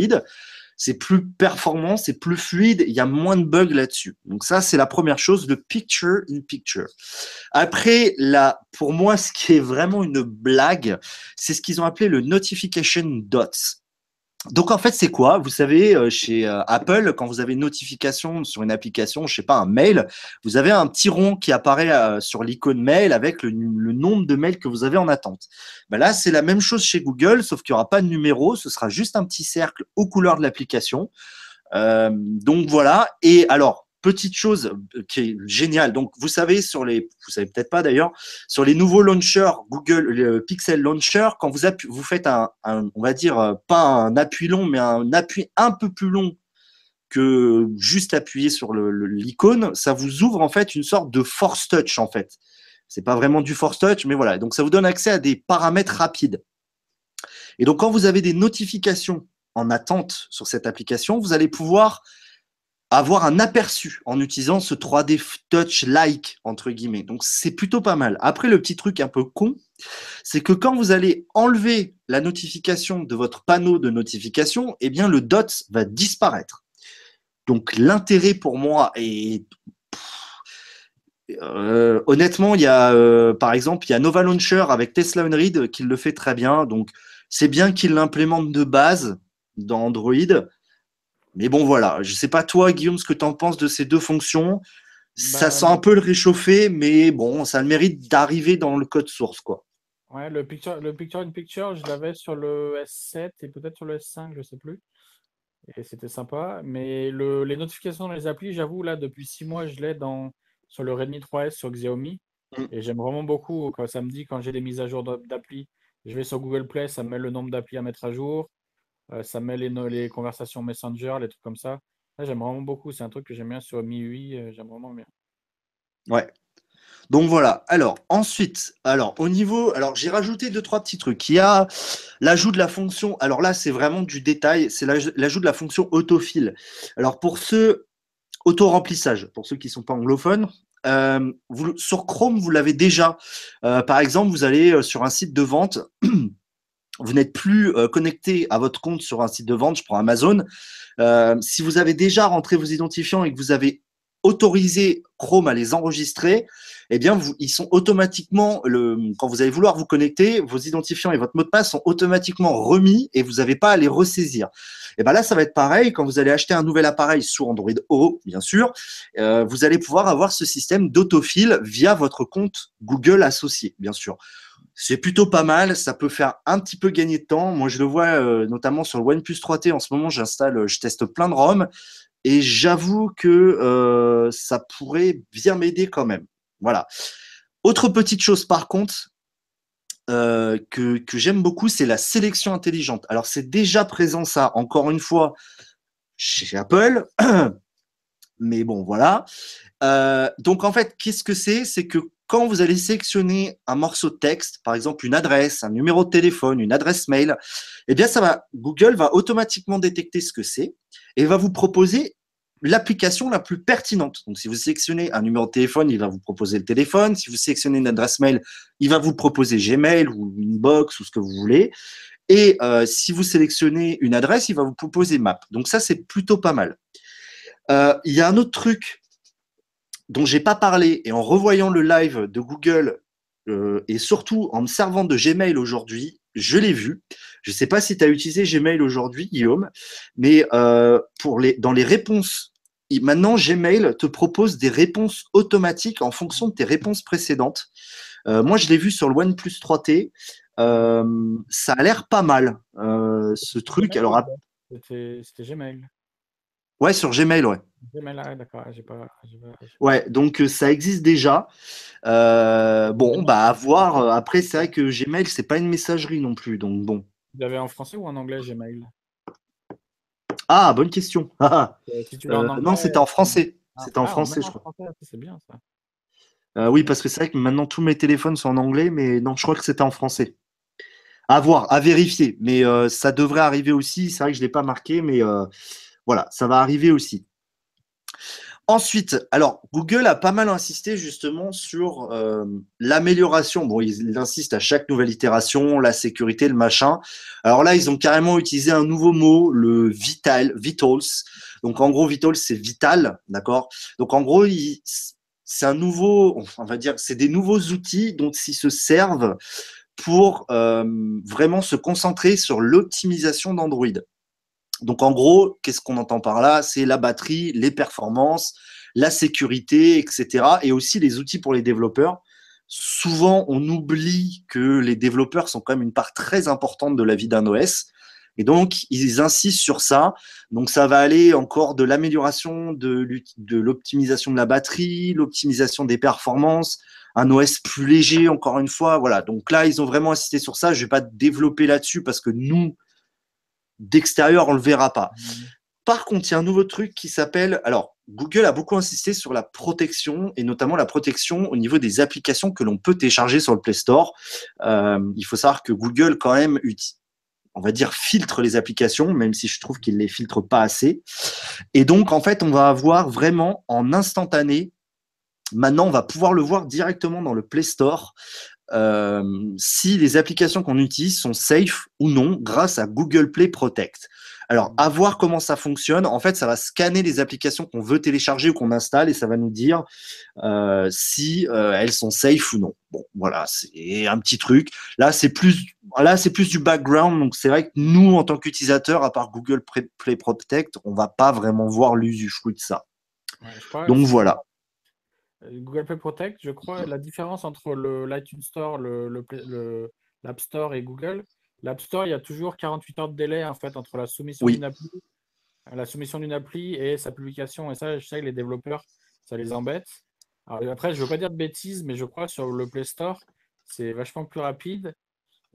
C'est plus performant, c'est plus fluide, il y a moins de bugs là-dessus. Donc ça, c'est la première chose, le picture in picture. Après, là, pour moi, ce qui est vraiment une blague, c'est ce qu'ils ont appelé le notification dots. Donc en fait, c'est quoi? Vous savez, euh, chez euh, Apple, quand vous avez une notification sur une application, je sais pas, un mail, vous avez un petit rond qui apparaît euh, sur l'icône mail avec le, nombre de mails que vous avez en attente. Ben là, c'est la même chose chez Google, sauf qu'il n'y aura pas de numéro, ce sera juste un petit cercle aux couleurs de l'application. donc voilà. Et alors, petite chose euh, qui est géniale. Donc, vous savez, sur les, vous savez peut-être pas d'ailleurs, sur les nouveaux launchers, Google le Pixel Launcher, quand vous, vous faites un, on va dire, euh, pas un appui long, mais un appui un peu plus long que juste appuyer sur l'icône, ça vous ouvre en fait une sorte de force touch en fait. C'est pas vraiment du force touch, mais voilà. Donc, ça vous donne accès à des paramètres rapides. Et donc, quand vous avez des notifications en attente sur cette application, vous allez pouvoir avoir un aperçu en utilisant ce 3D touch like entre guillemets. Donc c'est plutôt pas mal. Après le petit truc un peu con, c'est que quand vous allez enlever la notification de votre panneau de notification, eh bien le dot va disparaître. Donc l'intérêt pour moi est euh, honnêtement, il y a euh, par exemple, il y a Nova Launcher avec Tesla Unread qui le fait très bien. Donc c'est bien qu'il l'implémente de base dans Android mais bon, voilà. Je ne sais pas toi, Guillaume, ce que tu en penses de ces deux fonctions. ça bah, sent un peu le réchauffer, mais bon, ça a le mérite d'arriver dans le code source, quoi. Ouais, le picture, le picture in picture, je l'avais sur le S7 et peut-être sur le S5, je ne sais plus. Et c'était sympa. Mais le, les notifications dans les applis, j'avoue, là, depuis six mois, je l'ai dans, sur le Redmi 3S sur Xiaomi. Mm. Et j'aime vraiment beaucoup quand ça me dit quand j'ai des mises à jour d'appli, je vais sur Google Play, ça me met le nombre d'applis à mettre à jour. Euh, ça met les, conversations Messenger, les trucs comme ça. j'aime vraiment beaucoup. C'est un truc que j'aime bien sur MIUI. Euh, j'aime vraiment bien. Ouais. Donc voilà. Alors ensuite, alors au niveau, alors j'ai rajouté deux trois petits trucs. Il y a l'ajout de la fonction. Alors là, c'est vraiment du détail. C'est l'ajout de la fonction autofill. Alors pour ceux auto-remplissage, pour ceux qui ne sont pas anglophones, euh, sur Chrome, vous l'avez déjà. par exemple, vous allez sur un site de vente vous n'êtes plus euh, connecté à votre compte sur un site de vente, je prends Amazon, euh, si vous avez déjà rentré vos identifiants et que vous avez autorisez Chrome à les enregistrer, eh bien, vous, ils sont automatiquement, quand vous allez vouloir vous connecter, vos identifiants et votre mot de passe sont automatiquement remis et vous n'avez pas à les ressaisir. Et ben là, ça va être pareil quand vous allez acheter un nouvel appareil sous Android O, bien sûr, euh, vous allez pouvoir avoir ce système d'autofill via votre compte Google associé, bien sûr. C'est plutôt pas mal, ça peut faire un petit peu gagner de temps. Moi, je le vois euh, notamment sur le OnePlus 3T en ce moment, j'installe, je teste plein de ROM et j'avoue que euh, ça pourrait bien m'aider quand même. Voilà. Autre petite chose par contre euh, que, j'aime beaucoup, c'est la sélection intelligente. Alors c'est déjà présent ça, encore une fois, chez Apple. Mais bon, voilà. Euh, donc en fait, qu'est-ce que c'est? C'est que quand vous allez sélectionner un morceau de texte, par exemple une adresse, un numéro de téléphone, une adresse mail, eh bien ça va, Google va automatiquement détecter ce que c'est et va vous proposer l'application la plus pertinente. Donc, si vous sélectionnez un numéro de téléphone, il va vous proposer le téléphone. Si vous sélectionnez une adresse mail, il va vous proposer Gmail ou une box ou ce que vous voulez. Et euh, si vous sélectionnez une adresse, il va vous proposer Map. Donc ça, c'est plutôt pas mal. Euh, il y a un autre truc dont j'ai pas parlé et en revoyant le live de Google euh, et surtout en me servant de Gmail aujourd'hui, je l'ai vu. Je ne sais pas si tu as utilisé Gmail aujourd'hui, Guillaume, mais pour les, dans les réponses maintenant, Gmail te propose des réponses automatiques en fonction de tes réponses précédentes. Euh, moi, je l'ai vu sur le OnePlus 3T. Euh, ça a l'air pas mal, euh, ce truc. Alors, c'était Gmail. Ouais, sur Gmail, ouais. Gmail, d'accord. Ouais, donc ça existe déjà. bon, bah à voir. Après, c'est vrai que Gmail, c'est pas une messagerie non plus, donc bon. Vous l'avez en français ou en anglais Gmail? Ah, bonne question. Ah, ah. Euh, non, c'était en français. Ah, c'était en français, je crois. C'est bien ça. Euh, oui, parce que c'est vrai que maintenant tous mes téléphones sont en anglais, mais non, je crois que c'était en français. À voir, à vérifier. Mais euh, ça devrait arriver aussi. C'est vrai que je ne l'ai pas marqué, mais voilà, ça va arriver aussi. Ensuite, alors Google a pas mal insisté justement sur euh, l'amélioration. Bon, ils, insistent à chaque nouvelle itération, la sécurité, le machin. Alors là, ils ont carrément utilisé un nouveau mot, le vital, vitals. Donc en gros, vitals, c'est vital, d'accord? Donc en gros, c'est un nouveau, on va dire, c'est des nouveaux outils dont ils se servent pour euh, vraiment se concentrer sur l'optimisation d'Android. Donc en gros, qu'est-ce qu'on entend par là? C'est la batterie, les performances, la sécurité, etc. Et aussi les outils pour les développeurs. Souvent, on oublie que les développeurs sont quand même une part très importante de la vie d'un OS. Et donc, ils insistent sur ça. Donc, ça va aller encore de l'amélioration de l'optimisation de la batterie, l'optimisation des performances, un OS plus léger, encore une fois. Voilà. Donc là, ils ont vraiment insisté sur ça. Je ne vais pas développer là-dessus parce que nous, d'extérieur, on le verra pas. Mmh. Par contre, il y a un nouveau truc qui s'appelle. Alors, Google a beaucoup insisté sur la protection et notamment la protection au niveau des applications que l'on peut télécharger sur le Play Store. Euh, il faut savoir que Google, quand même, on va dire, filtre les applications, même si je trouve qu'il les filtre pas assez. Et donc, en fait, on va avoir vraiment en instantané. Maintenant, on va pouvoir le voir directement dans le Play Store. Euh, si les applications qu'on utilise sont safe ou non grâce à Google Play Protect. Alors, à voir comment ça fonctionne. En fait, ça va scanner les applications qu'on veut télécharger ou qu'on installe et ça va nous dire euh, si euh, elles sont safe ou non. Bon, voilà, c'est un petit truc. Là, c'est plus, là, c'est plus du background. Donc, c'est vrai que nous, en tant qu'utilisateurs, à part Google Play Protect, on va pas vraiment voir l'usufruit de ça. donc voilà. Euh, Google Play Protect, je crois, la différence entre l'iTunes Store, le, l'App Store et Google, l'App Store, il y a toujours 48 heures de délai en fait entre la soumission d'une appli, la soumission d'une appli et sa publication. Et ça, je sais que les développeurs, ça les embête. après, je ne veux pas dire de bêtises, mais je crois que sur le Play Store, c'est vachement plus rapide.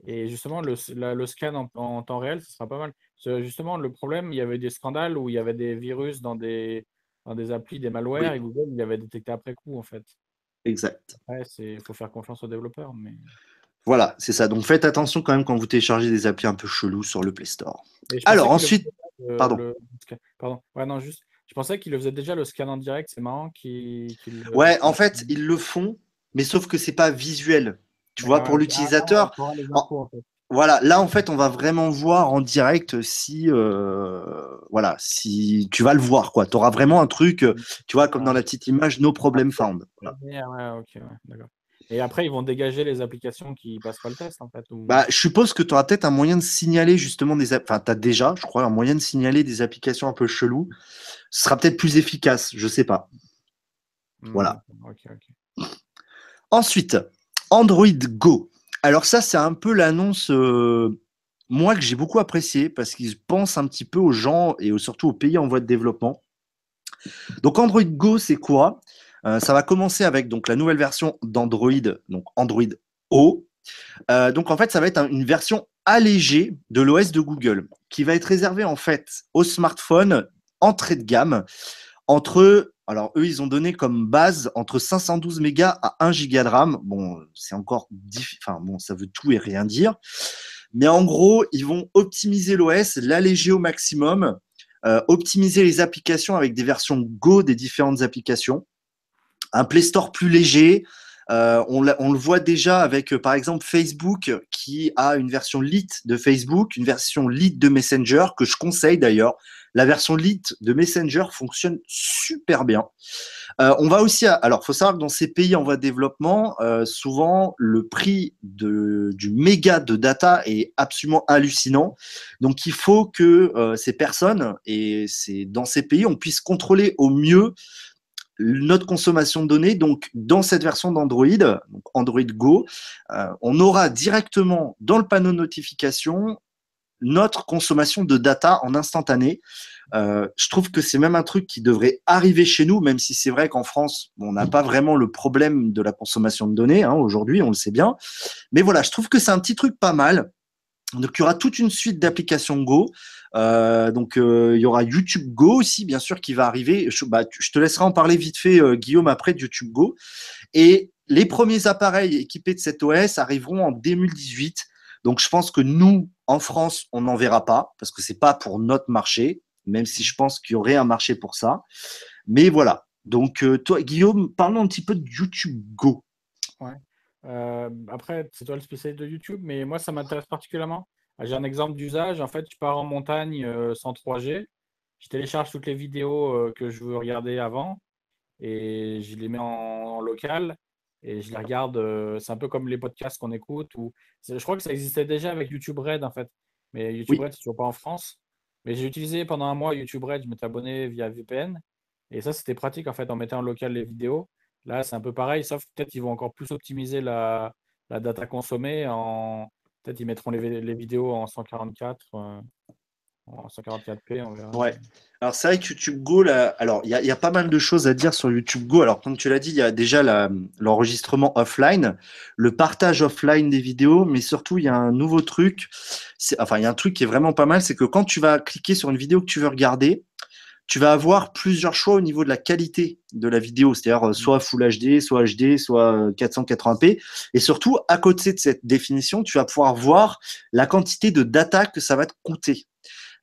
Et justement, le, le scan en, en, temps réel, ce sera pas mal. Justement, le problème, il y avait des scandales où il y avait des virus dans des, dans des applis, des malwares, et Google il avait détecté après coup, en fait. Exact. Il faut faire confiance aux développeurs. Mais... Voilà, c'est ça. Donc faites attention quand même quand vous téléchargez des applis un peu chelous sur le Play Store. Alors ensuite, euh, pardon. Pardon. Ouais, non, juste. Je pensais qu'il le faisait déjà le scan en direct. C'est marrant qu'il. ouais, en fait, ils le font, mais sauf que c'est pas visuel. Tu vois, pour l'utilisateur. Voilà, là en fait, on va vraiment voir en direct si, euh, voilà, si tu vas le voir, quoi. Tu auras vraiment un truc, euh, tu vois, comme dans la petite image, no problem found. Et après, ils vont dégager les applications qui passent pas le test, en fait. Bah, je suppose que tu auras peut-être un moyen de signaler justement des, enfin, as déjà, je crois, un moyen de signaler des applications un peu cheloues. Ce sera peut-être plus efficace, je sais pas. Voilà. Hmm, Ensuite, Android Go. Alors ça, c'est un peu l'annonce, euh, moi, que j'ai beaucoup apprécié parce qu'ils pensent un petit peu aux gens et surtout aux pays en voie de développement. Donc Android Go, c'est quoi? Euh, Ça va commencer avec donc, la nouvelle version d'Android, donc Android O. Euh, donc en fait, ça va être une version allégée de l'OS de Google qui va être réservée en fait aux smartphones entrée de gamme entre alors, eux, ils ont donné comme base entre 512 mégas à 1 giga de RAM. Bon, c'est encore enfin, bon, ça veut tout et rien dire. Mais en gros, ils vont optimiser l'OS, l'alléger au maximum, euh, optimiser les applications avec des versions Go des différentes applications, un Play Store plus léger. Euh, on, on, le voit déjà avec, euh, par exemple, Facebook qui a une version Lite de Facebook, une version Lite de Messenger que je conseille d'ailleurs. La version Lite de Messenger fonctionne super bien. Euh, on va aussi, alors, faut savoir que dans ces pays en voie de développement, euh, souvent le prix du méga de data est absolument hallucinant. Donc, il faut que euh, ces personnes et c'est dans ces pays, on puisse contrôler au mieux notre consommation de données. Donc, dans cette version d'Android, Android Go, on aura directement dans le panneau de notification notre consommation de data en instantané. Euh, je trouve que c'est même un truc qui devrait arriver chez nous, même si c'est vrai qu'en France, on n'a pas vraiment le problème de la consommation de données hein, aujourd'hui, on le sait bien. Mais voilà, je trouve que c'est un petit truc pas mal. Donc, il y aura toute une suite d'applications Go. Euh, donc, euh, il y aura YouTube Go aussi, bien sûr, qui va arriver. Je, bah, te laisserai en parler vite fait, Guillaume, après de YouTube Go. Et les premiers appareils équipés de cet OS arriveront en 2018. Donc, je pense que nous, en France, on n'en verra pas parce que c'est pas pour notre marché, même si je pense qu'il y aurait un marché pour ça. Mais voilà. Donc, euh, toi, Guillaume, parlons un petit peu de YouTube Go. Ouais. Euh, après, c'est toi le spécialiste de YouTube, mais moi, ça m'intéresse particulièrement. J'ai un exemple d'usage. En fait, je pars en montagne euh, sans 3G. Je télécharge toutes les vidéos que je veux regarder avant et je les mets en local et je les regarde. Euh, c'est un peu comme les podcasts qu'on écoute. Ou... Je crois que ça existait déjà avec YouTube Red, en fait. Mais YouTube Red, c'est toujours pas en France. Mais j'ai utilisé pendant un mois YouTube Red. Je m'étais abonné via VPN. Et ça, c'était pratique, en fait, en mettant en local les vidéos. Là, c'est un peu pareil, sauf peut-être qu'ils vont encore plus optimiser la, la data consommée. En... Peut-être ils mettront les, les vidéos en 144. 144p, on verra. Ouais. Alors c'est vrai que YouTube Go, alors il y, a pas mal de choses à dire sur YouTube Go. Alors comme tu l'as dit, il y a déjà l'enregistrement offline, le partage offline des vidéos, mais surtout il y a un nouveau truc. Enfin il y a un truc qui est vraiment pas mal, c'est que quand tu vas cliquer sur une vidéo que tu veux regarder, tu vas avoir plusieurs choix au niveau de la qualité de la vidéo, c'est-à-dire euh, soit Full HD, soit HD, soit 480p. Et surtout, à côté de cette définition, tu vas pouvoir voir la quantité de data que ça va te coûter.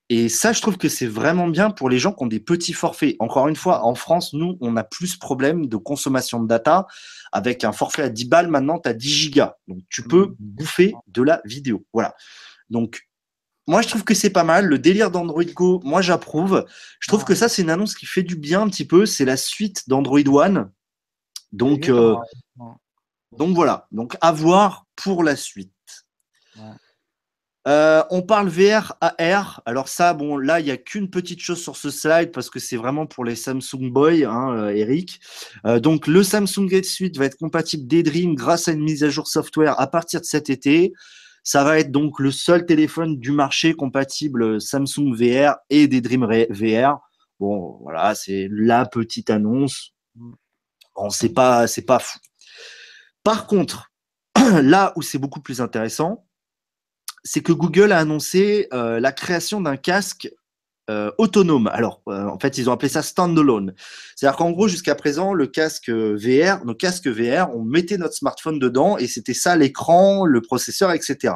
Et ça, je trouve que c'est vraiment bien pour les gens qui ont des petits forfaits. Encore une fois, en France, nous, on a plus de problèmes de consommation de data. Avec un forfait à 10 balles, maintenant, tu as 10 gigas. Donc, tu peux mmh. bouffer de la vidéo. Voilà. Donc, moi, je trouve que c'est pas mal. Le délire d'Android Go, moi, j'approuve. Je trouve que ça, c'est une annonce qui fait du bien un petit peu. C'est la suite d'Android One. Donc, euh, donc voilà. Donc, à voir pour la suite. Euh, on parle VR AR. Alors ça, bon, là, il n'y a qu'une petite chose sur ce slide parce que c'est vraiment pour les Samsung Boy, hein, euh, Eric. Euh, donc le Samsung Gate Suite va être compatible Daydream grâce à une mise à jour software à partir de cet été. Ça va être donc le seul téléphone du marché compatible Samsung VR et Daydream VR. Bon, voilà, c'est la petite annonce. Bon, c'est pas, c'est pas fou. Par contre, là où c'est beaucoup plus intéressant, c'est que Google a annoncé euh, la création d'un casque euh, autonome. Alors, euh, en fait, ils ont appelé ça standalone. C'est-à-dire qu'en gros, jusqu'à présent, le casque VR, nos casques VR, on mettait notre smartphone dedans et c'était ça l'écran, le processeur, etc.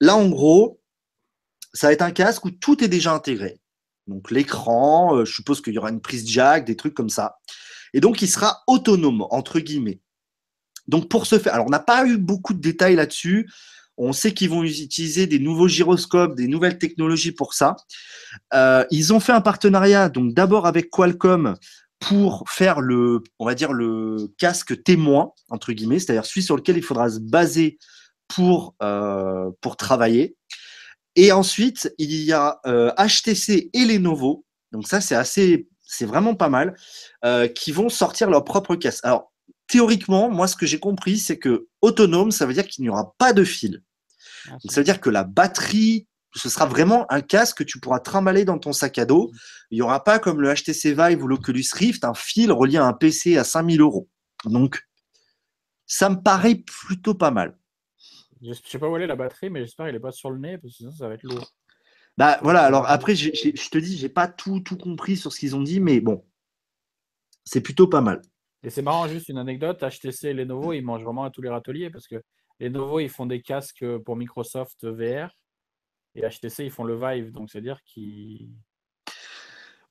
Là, en gros, ça va être un casque où tout est déjà intégré. Donc, l'écran, je suppose qu'il y aura une prise jack, des trucs comme ça. Et donc, il sera autonome, entre guillemets. Donc, pour ce faire, alors, on n'a pas eu beaucoup de détails là-dessus. On sait qu'ils vont utiliser des nouveaux gyroscopes, des nouvelles technologies pour ça. Euh, ils ont fait un partenariat, donc d'abord avec Qualcomm pour faire le, on va dire le casque témoin entre guillemets, c'est-à-dire celui sur lequel il faudra se baser pour euh, travailler. Et ensuite, il y a HTC et Lenovo. Donc ça, c'est assez, c'est vraiment pas mal, qui vont sortir leur propre casque. Alors théoriquement, moi, ce que j'ai compris, c'est que autonome, ça veut dire qu'il n'y aura pas de fil. Ah, ça veut dire que la batterie, ce sera vraiment un casque que tu pourras trimballer dans ton sac à dos. Il n'y aura pas comme le HTC Vive ou l'Oculus Rift, un fil relié à un PC à 5000 euros. Donc, ça me paraît plutôt pas mal. Je ne sais pas où elle est la batterie, mais j'espère qu'elle n'est pas sur le nez, parce que sinon ça va être lourd. Bah voilà, alors après, je te dis, j'ai pas tout, tout compris sur ce qu'ils ont dit, mais bon, c'est plutôt pas mal. Et c'est marrant, juste une anecdote, HTC et Lenovo, ils mangent vraiment à tous les râteliers parce que Lenovo, ils font des casques pour Microsoft VR et HTC, ils font le Vive. Donc, c'est-à-dire qu'ils.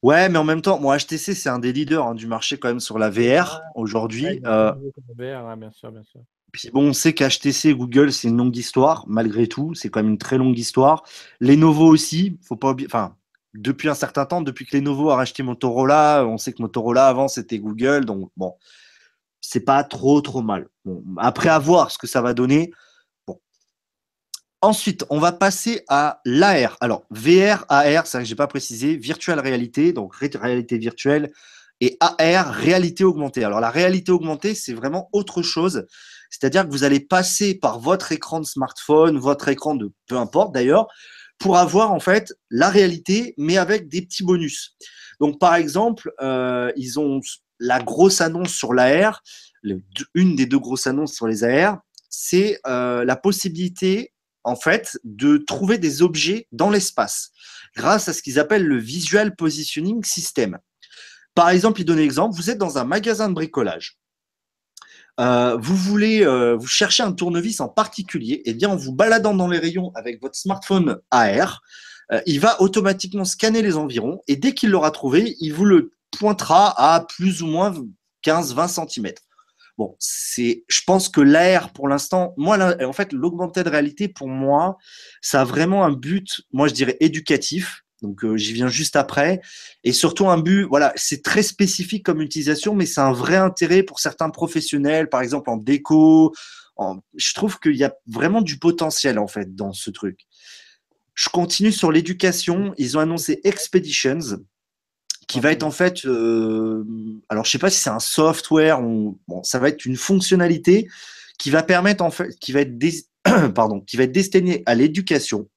Ouais, mais en même temps, moi, HTC, c'est un des leaders hein, du marché quand même sur la VR aujourd'hui. Euh, VR, bien sûr, bien sûr. Puis bon, on sait qu'HTC et Google, c'est une longue histoire, malgré tout. C'est quand même une très longue histoire. Lenovo aussi, faut pas oublier. Enfin, depuis un certain temps, depuis que Lenovo a racheté Motorola, on sait que Motorola avant c'était Google, donc bon, c'est pas trop trop mal. après à voir ce que ça va donner. Ensuite, on va passer à l'AR. Alors VR, AR, ça j'ai pas précisé, virtual réalité, donc réalité virtuelle, et AR, réalité augmentée. Alors la réalité augmentée, c'est vraiment autre chose. C'est-à-dire que vous allez passer par votre écran de smartphone, votre écran de peu importe d'ailleurs, pour avoir en fait la réalité, mais avec des petits bonus. Donc par exemple, euh, ils ont la grosse annonce sur l'AR, une des deux grosses annonces sur les AR, c'est euh, la possibilité en fait de trouver des objets dans l'espace grâce à ce qu'ils appellent le Visual Positioning System. Par exemple, ils donnent l'exemple, vous êtes dans un magasin de bricolage. Euh, vous voulez, vous cherchez un tournevis en particulier, et eh bien en vous baladant dans les rayons avec votre smartphone AR, euh, il va automatiquement scanner les environs et dès qu'il l'aura trouvé, il vous le pointera à plus ou moins 15-20 cm. Bon, c'est, je pense que l'AR pour l'instant, moi, en fait, l'augmented réalité pour moi, ça a vraiment un but, moi je dirais éducatif. Donc euh, j'y viens juste après. Et surtout un but, voilà, c'est très spécifique comme utilisation, mais c'est un vrai intérêt pour certains professionnels, par exemple en déco. Je trouve qu'il y a vraiment du potentiel en fait dans ce truc. Je continue sur l'éducation. Ils ont annoncé Expeditions, qui va être en fait, euh, alors je sais pas si c'est un software ou bon, ça va être une fonctionnalité qui va permettre en fait, qui va être, pardon, qui va être destinée à l'éducation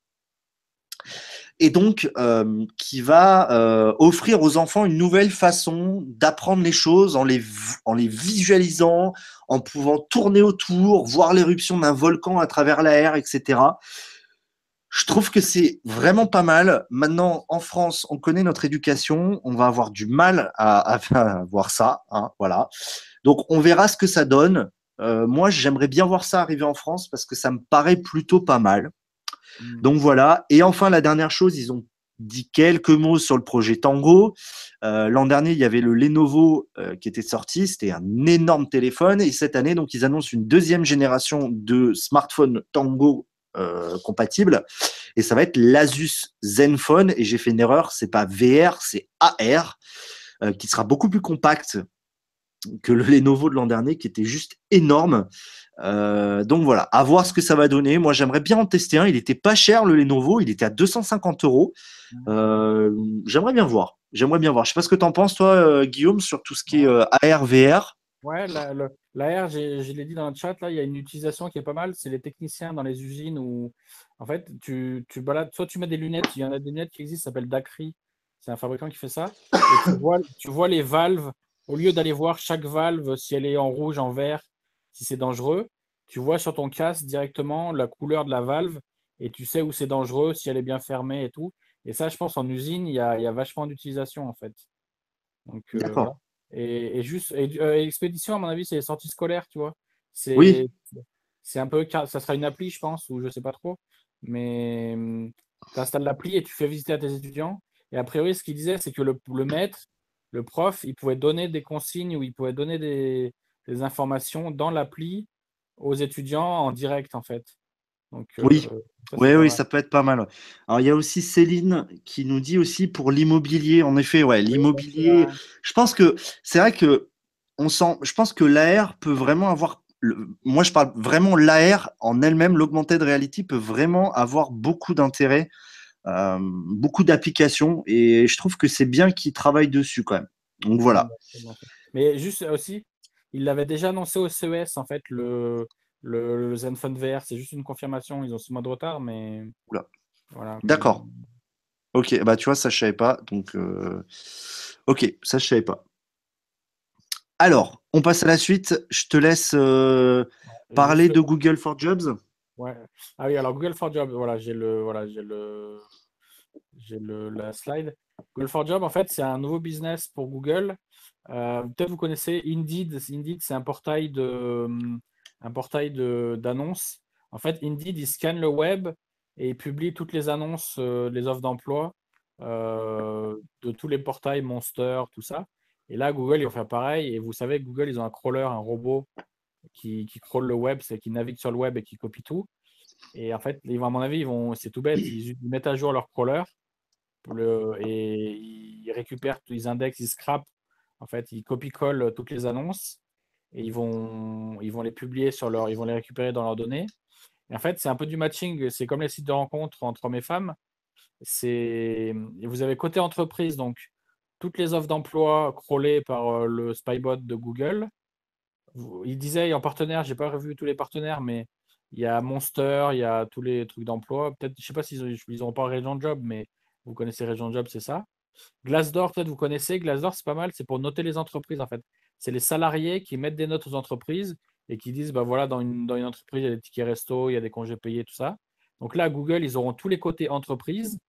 et donc euh, qui va euh, offrir aux enfants une nouvelle façon d'apprendre les choses en les, en les visualisant, en pouvant tourner autour, voir l'éruption d'un volcan à travers l'air, etc. Je trouve que c'est vraiment pas mal. Maintenant, en France, on connaît notre éducation, on va avoir du mal à, à, voir ça, hein, voilà. Donc, on verra ce que ça donne. Euh, moi, j'aimerais bien voir ça arriver en France parce que ça me paraît plutôt pas mal. Mm. Donc voilà. Et enfin, la dernière chose, ils ont dit quelques mots sur le projet Tango. Euh, l'an dernier, il y avait le Lenovo euh, qui était sorti. C'était un énorme téléphone. Et cette année, donc, ils annoncent une deuxième génération de smartphones Tango euh, compatibles. Et ça va être l'Asus Zenfone. Et j'ai fait une erreur. C'est pas VR, c'est AR, qui sera beaucoup plus compact que le Lenovo de l'an dernier, qui était juste énorme. Euh, donc voilà, à voir ce que ça va donner. Moi, j'aimerais bien en tester un. Il était pas cher le Lenovo, il était à 250 euros. Euh, j'aimerais bien voir. J'aimerais bien voir. Je sais pas ce que tu en penses, toi, euh, Guillaume, sur tout ce qui est AR, VR. Ouais, l'AR, je l'ai dit dans le chat, là, il y a une utilisation qui est pas mal. C'est les techniciens dans les usines où, en fait, tu, tu balades, soit tu mets des lunettes, il y en a des lunettes qui existent, ça s'appelle Dacry. C'est un fabricant qui fait ça. Et tu vois, tu vois les valves, au lieu d'aller voir chaque valve, si elle est en rouge, en vert, si c'est dangereux, tu vois sur ton casque directement la couleur de la valve et tu sais où c'est dangereux, si elle est bien fermée et tout. Et ça, je pense, en usine, il y a, vachement d'utilisation en fait. Donc, euh, D'accord. Et, juste, euh, expédition, à mon avis, c'est les sorties scolaires, tu vois. C'est, oui. C'est un peu, ça sera une appli, je pense, ou je sais pas trop. Mais hum, tu installes l'appli et tu fais visiter à tes étudiants. Et a priori, ce qu'il disait, c'est que le, le maître, le prof, il pouvait donner des consignes ou il pouvait donner des, des informations dans l'appli aux étudiants en direct, en fait. Donc, Oui. euh, ça, Oui, ça peut être pas mal. Alors, il y a aussi Céline qui nous dit aussi pour l'immobilier. En effet, ouais, l'immobilier. Je pense que c'est vrai que on sent, je pense que l'AR peut vraiment avoir. le- moi, je parle vraiment l'AR en elle-même, l'augmented reality peut vraiment avoir beaucoup d'intérêt, euh, beaucoup d'applications, et je trouve que c'est bien qu'ils travaillent dessus quand même. Donc voilà. Mais juste aussi, il l'avait déjà annoncé au CES, en fait, le, le, le Zenfone VR. C'est juste une confirmation. Ils ont six mois de retard, mais Oula. voilà. D'accord. Ok, bah tu vois, ça je savais pas. Donc, euh, ok, ça je savais pas. Alors, on passe à la suite. Je te laisse euh, parler de Google for Jobs. Ouais. Ah oui, alors Google for Job, voilà, j'ai le, voilà, j'ai le, j'ai le, la slide. Google for Job, en fait, c'est un nouveau business pour Google. Euh, peut-être vous connaissez Indeed. Indeed, c'est un portail de, un portail d'annonces. En fait, Indeed, il scanne le web et il publie toutes les annonces, euh, les offres d'emploi euh, de tous les portails, Monster, tout ça. Et là, Google, ils vont faire pareil. Et vous savez, Google, ils ont un crawler, un robot qui, qui crawl le web, c'est qui navigue sur le web et qui copie tout. Et en fait, ils vont, à mon avis, ils vont, c'est tout bête, ils, ils mettent à jour leur crawler et ils récupèrent, ils indexent, ils scrapent. En fait, ils copie-collent toutes les annonces et ils vont, ils vont les publier sur leur, ils vont les récupérer dans leurs données. En fait, c'est un peu du matching. C'est comme les sites de rencontres entre hommes et femmes. C'est, vous avez côté entreprise, donc toutes les offres d'emploi crawlées par euh, le Spybot de Google. Il disait en partenaire, j'ai pas revu tous les partenaires, mais il y a Monster, il y a tous les trucs d'emploi. Peut-être, je sais pas s'ils ils pas Région Job, mais vous connaissez Région Job, c'est ça. Glassdoor, peut-être vous connaissez. Glassdoor, c'est pas mal, c'est pour noter les entreprises en fait. C'est les salariés qui mettent des notes aux entreprises et qui disent, bah voilà, dans une, dans une entreprise, il y a des tickets resto, il y a des congés payés, tout ça. Donc là, Google, ils auront tous les côtés entreprise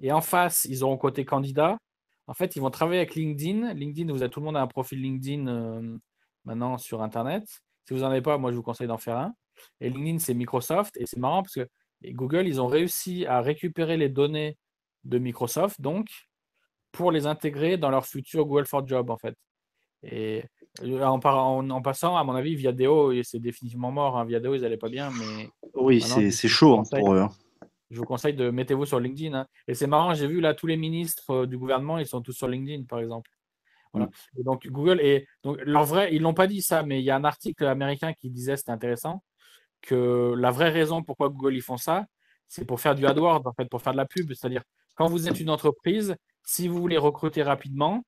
et en face, ils auront côté candidat. En fait, ils vont travailler avec LinkedIn. LinkedIn, vous avez tout le monde a un profil LinkedIn euh, maintenant sur Internet. Si vous n'en avez pas, moi, je vous conseille d'en faire un. Et LinkedIn, c'est Microsoft. Et c'est marrant parce que Google, ils ont réussi à récupérer les données de Microsoft, donc, pour les intégrer dans leur futur Google for Job, en fait. Et euh, en, par- en- en passant, à mon avis, Viadeo, c'est définitivement mort. Hein. Viadeo, ils n'allaient pas bien, mais Oui, c'est chaud hein, conseille. pour eux. hein. je vous conseille de mettez-vous sur LinkedIn. hein. Et c'est marrant, j'ai vu là tous les ministres euh, du gouvernement, ils sont tous sur LinkedIn, par exemple. Voilà. Mm. Et donc Google et donc leur vrai, ils l'ont pas dit ça, mais il y a un article américain qui disait, c'était intéressant, que la vraie raison pourquoi Google ils font ça, c'est pour faire du AdWords, en fait, pour faire de la pub. C'est-à-dire, quand vous êtes une entreprise, si vous voulez recruter rapidement,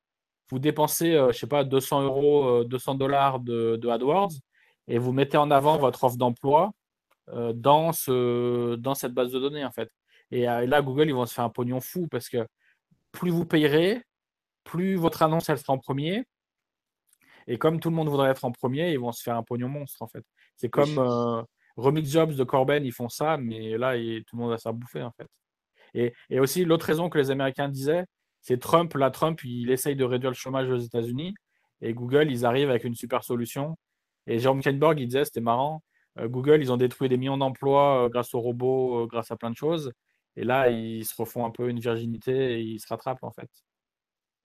vous dépensez, euh, je sais pas, 200 euros, euh, 200 dollars de, de AdWords et vous mettez en avant votre offre d'emploi euh, dans, ce, dans cette base de données, en fait. Et, euh, là, Google, ils vont se faire un pognon fou parce que plus vous payerez, plus votre annonce, elle sera en premier. Et comme tout le monde voudrait être en premier, ils vont se faire un pognon monstre, en fait. C'est comme euh, Remix Jobs de Corben, ils font ça, mais là, il- tout le monde a ça bouffé, en fait. Et, et aussi, l'autre raison que les Américains disaient, c'est Trump. Là, Trump, il essaye de réduire le chômage aux États-Unis. Et Google, ils arrivent avec une super solution. Et Jérôme Kainborg, il disait, c'était marrant. euh, Google, ils ont détruit des millions d'emplois euh, grâce aux robots, euh, grâce à plein de choses. Et là, ils se refont un peu une virginité et ils se rattrapent, en fait.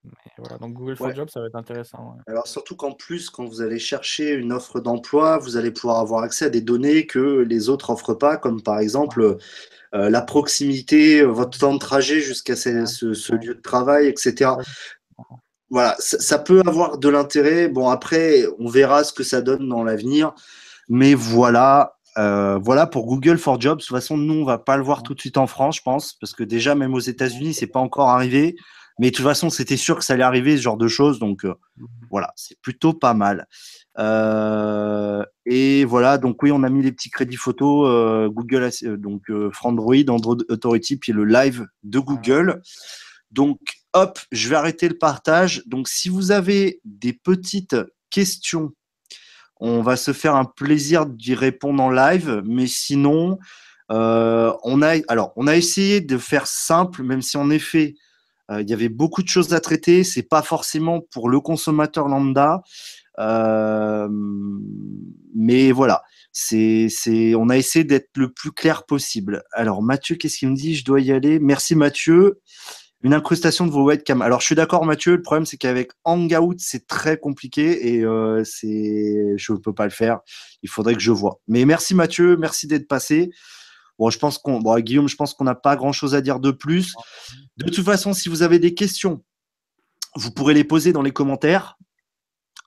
Mais voilà, donc Google for Ouais. Jobs, ça va être intéressant. ouais. Alors surtout qu'en plus, quand vous allez chercher une offre d'emploi, vous allez pouvoir avoir accès à des données que les autres offrent pas, comme par exemple euh, la proximité, euh, votre temps de trajet jusqu'à ce, ce- ce Ouais. lieu de travail, etc. Voilà, ça, ça peut avoir de l'intérêt. Bon, après, on verra ce que ça donne dans l'avenir. Mais voilà, euh, voilà pour Google for Jobs. De toute façon, nous, on va pas le voir tout de suite en France, je pense, parce que déjà, même aux États-Unis, c'est pas encore arrivé. Mais de toute façon, c'était sûr que ça allait arriver, ce genre de choses. Donc, euh, voilà, c'est plutôt pas mal. Euh, et voilà, donc oui, on a mis les petits crédits photos euh, Google, donc Frandroid, Android Authority, puis le live de Google. Donc, hop, je vais arrêter le partage. Donc, si vous avez des petites questions, on va se faire un plaisir d'y répondre en live. Mais sinon, on a, alors, on a essayé de faire simple, même si en effet, il y avait beaucoup de choses à traiter. C'est pas forcément pour le consommateur lambda. Euh, mais voilà, c'est, c'est, on a essayé d'être le plus clair possible. Alors, Mathieu, qu'est-ce qu'il me dit? Je dois y aller. Merci, Mathieu. Une incrustation de vos webcams. Alors, je suis d'accord, Mathieu. Le problème, c'est qu'avec Hangout, c'est très compliqué et euh, c'est, je ne peux pas le faire. Il faudrait que je vois. Mais merci, Mathieu. Merci d'être passé. Bon, je pense qu'on, bon, Guillaume, je pense qu'on n'a pas grand-chose à dire de plus. De toute façon, si vous avez des questions, vous pourrez les poser dans les commentaires.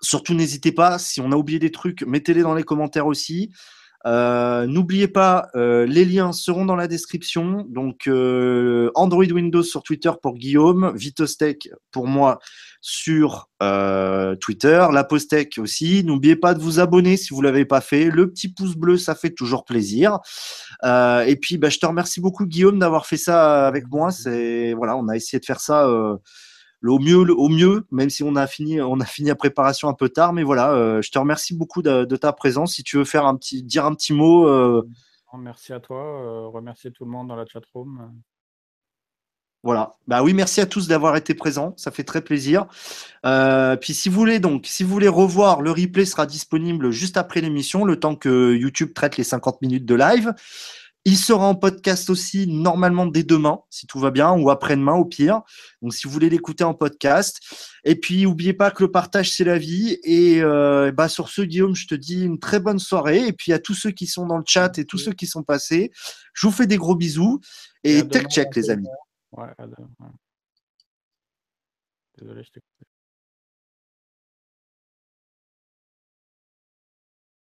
Surtout, n'hésitez pas. Si on a oublié des trucs, mettez-les dans les commentaires aussi. Euh, n'oubliez pas, euh, les liens seront dans la description. Donc, euh, Android Windows sur Twitter pour Guillaume, Vitostech pour moi sur Twitter, la Postech aussi. N'oubliez pas de vous abonner si vous l'avez pas fait. Le petit pouce bleu, ça fait toujours plaisir. et puis, bah, je te remercie beaucoup, Guillaume, d'avoir fait ça avec moi. C'est voilà, on a essayé de faire ça au mieux, au mieux, même si on a fini, on a fini la préparation un peu tard. Mais voilà, euh, je te remercie beaucoup de, ta présence. Si tu veux faire un petit, dire un petit mot. Euh, merci à toi. Euh, remercier tout le monde dans la chatroom. Voilà. Bah oui, merci à tous d'avoir été présents. Ça fait très plaisir. puis si vous voulez donc, si vous voulez revoir, le replay sera disponible juste après l'émission, le temps que YouTube traite les 50 minutes de live. Il sera en podcast aussi normalement dès demain, si tout va bien, ou après-demain au pire. Donc si vous voulez l'écouter en podcast. Et puis n'oubliez pas que le partage c'est la vie. Et euh, bah, sur ce, Guillaume, je te dis une très bonne soirée. Et puis à tous ceux qui sont dans le chat et tous ceux qui sont passés, je vous fais des gros bisous. Et, tech check les amis. Ouais, Désolé, je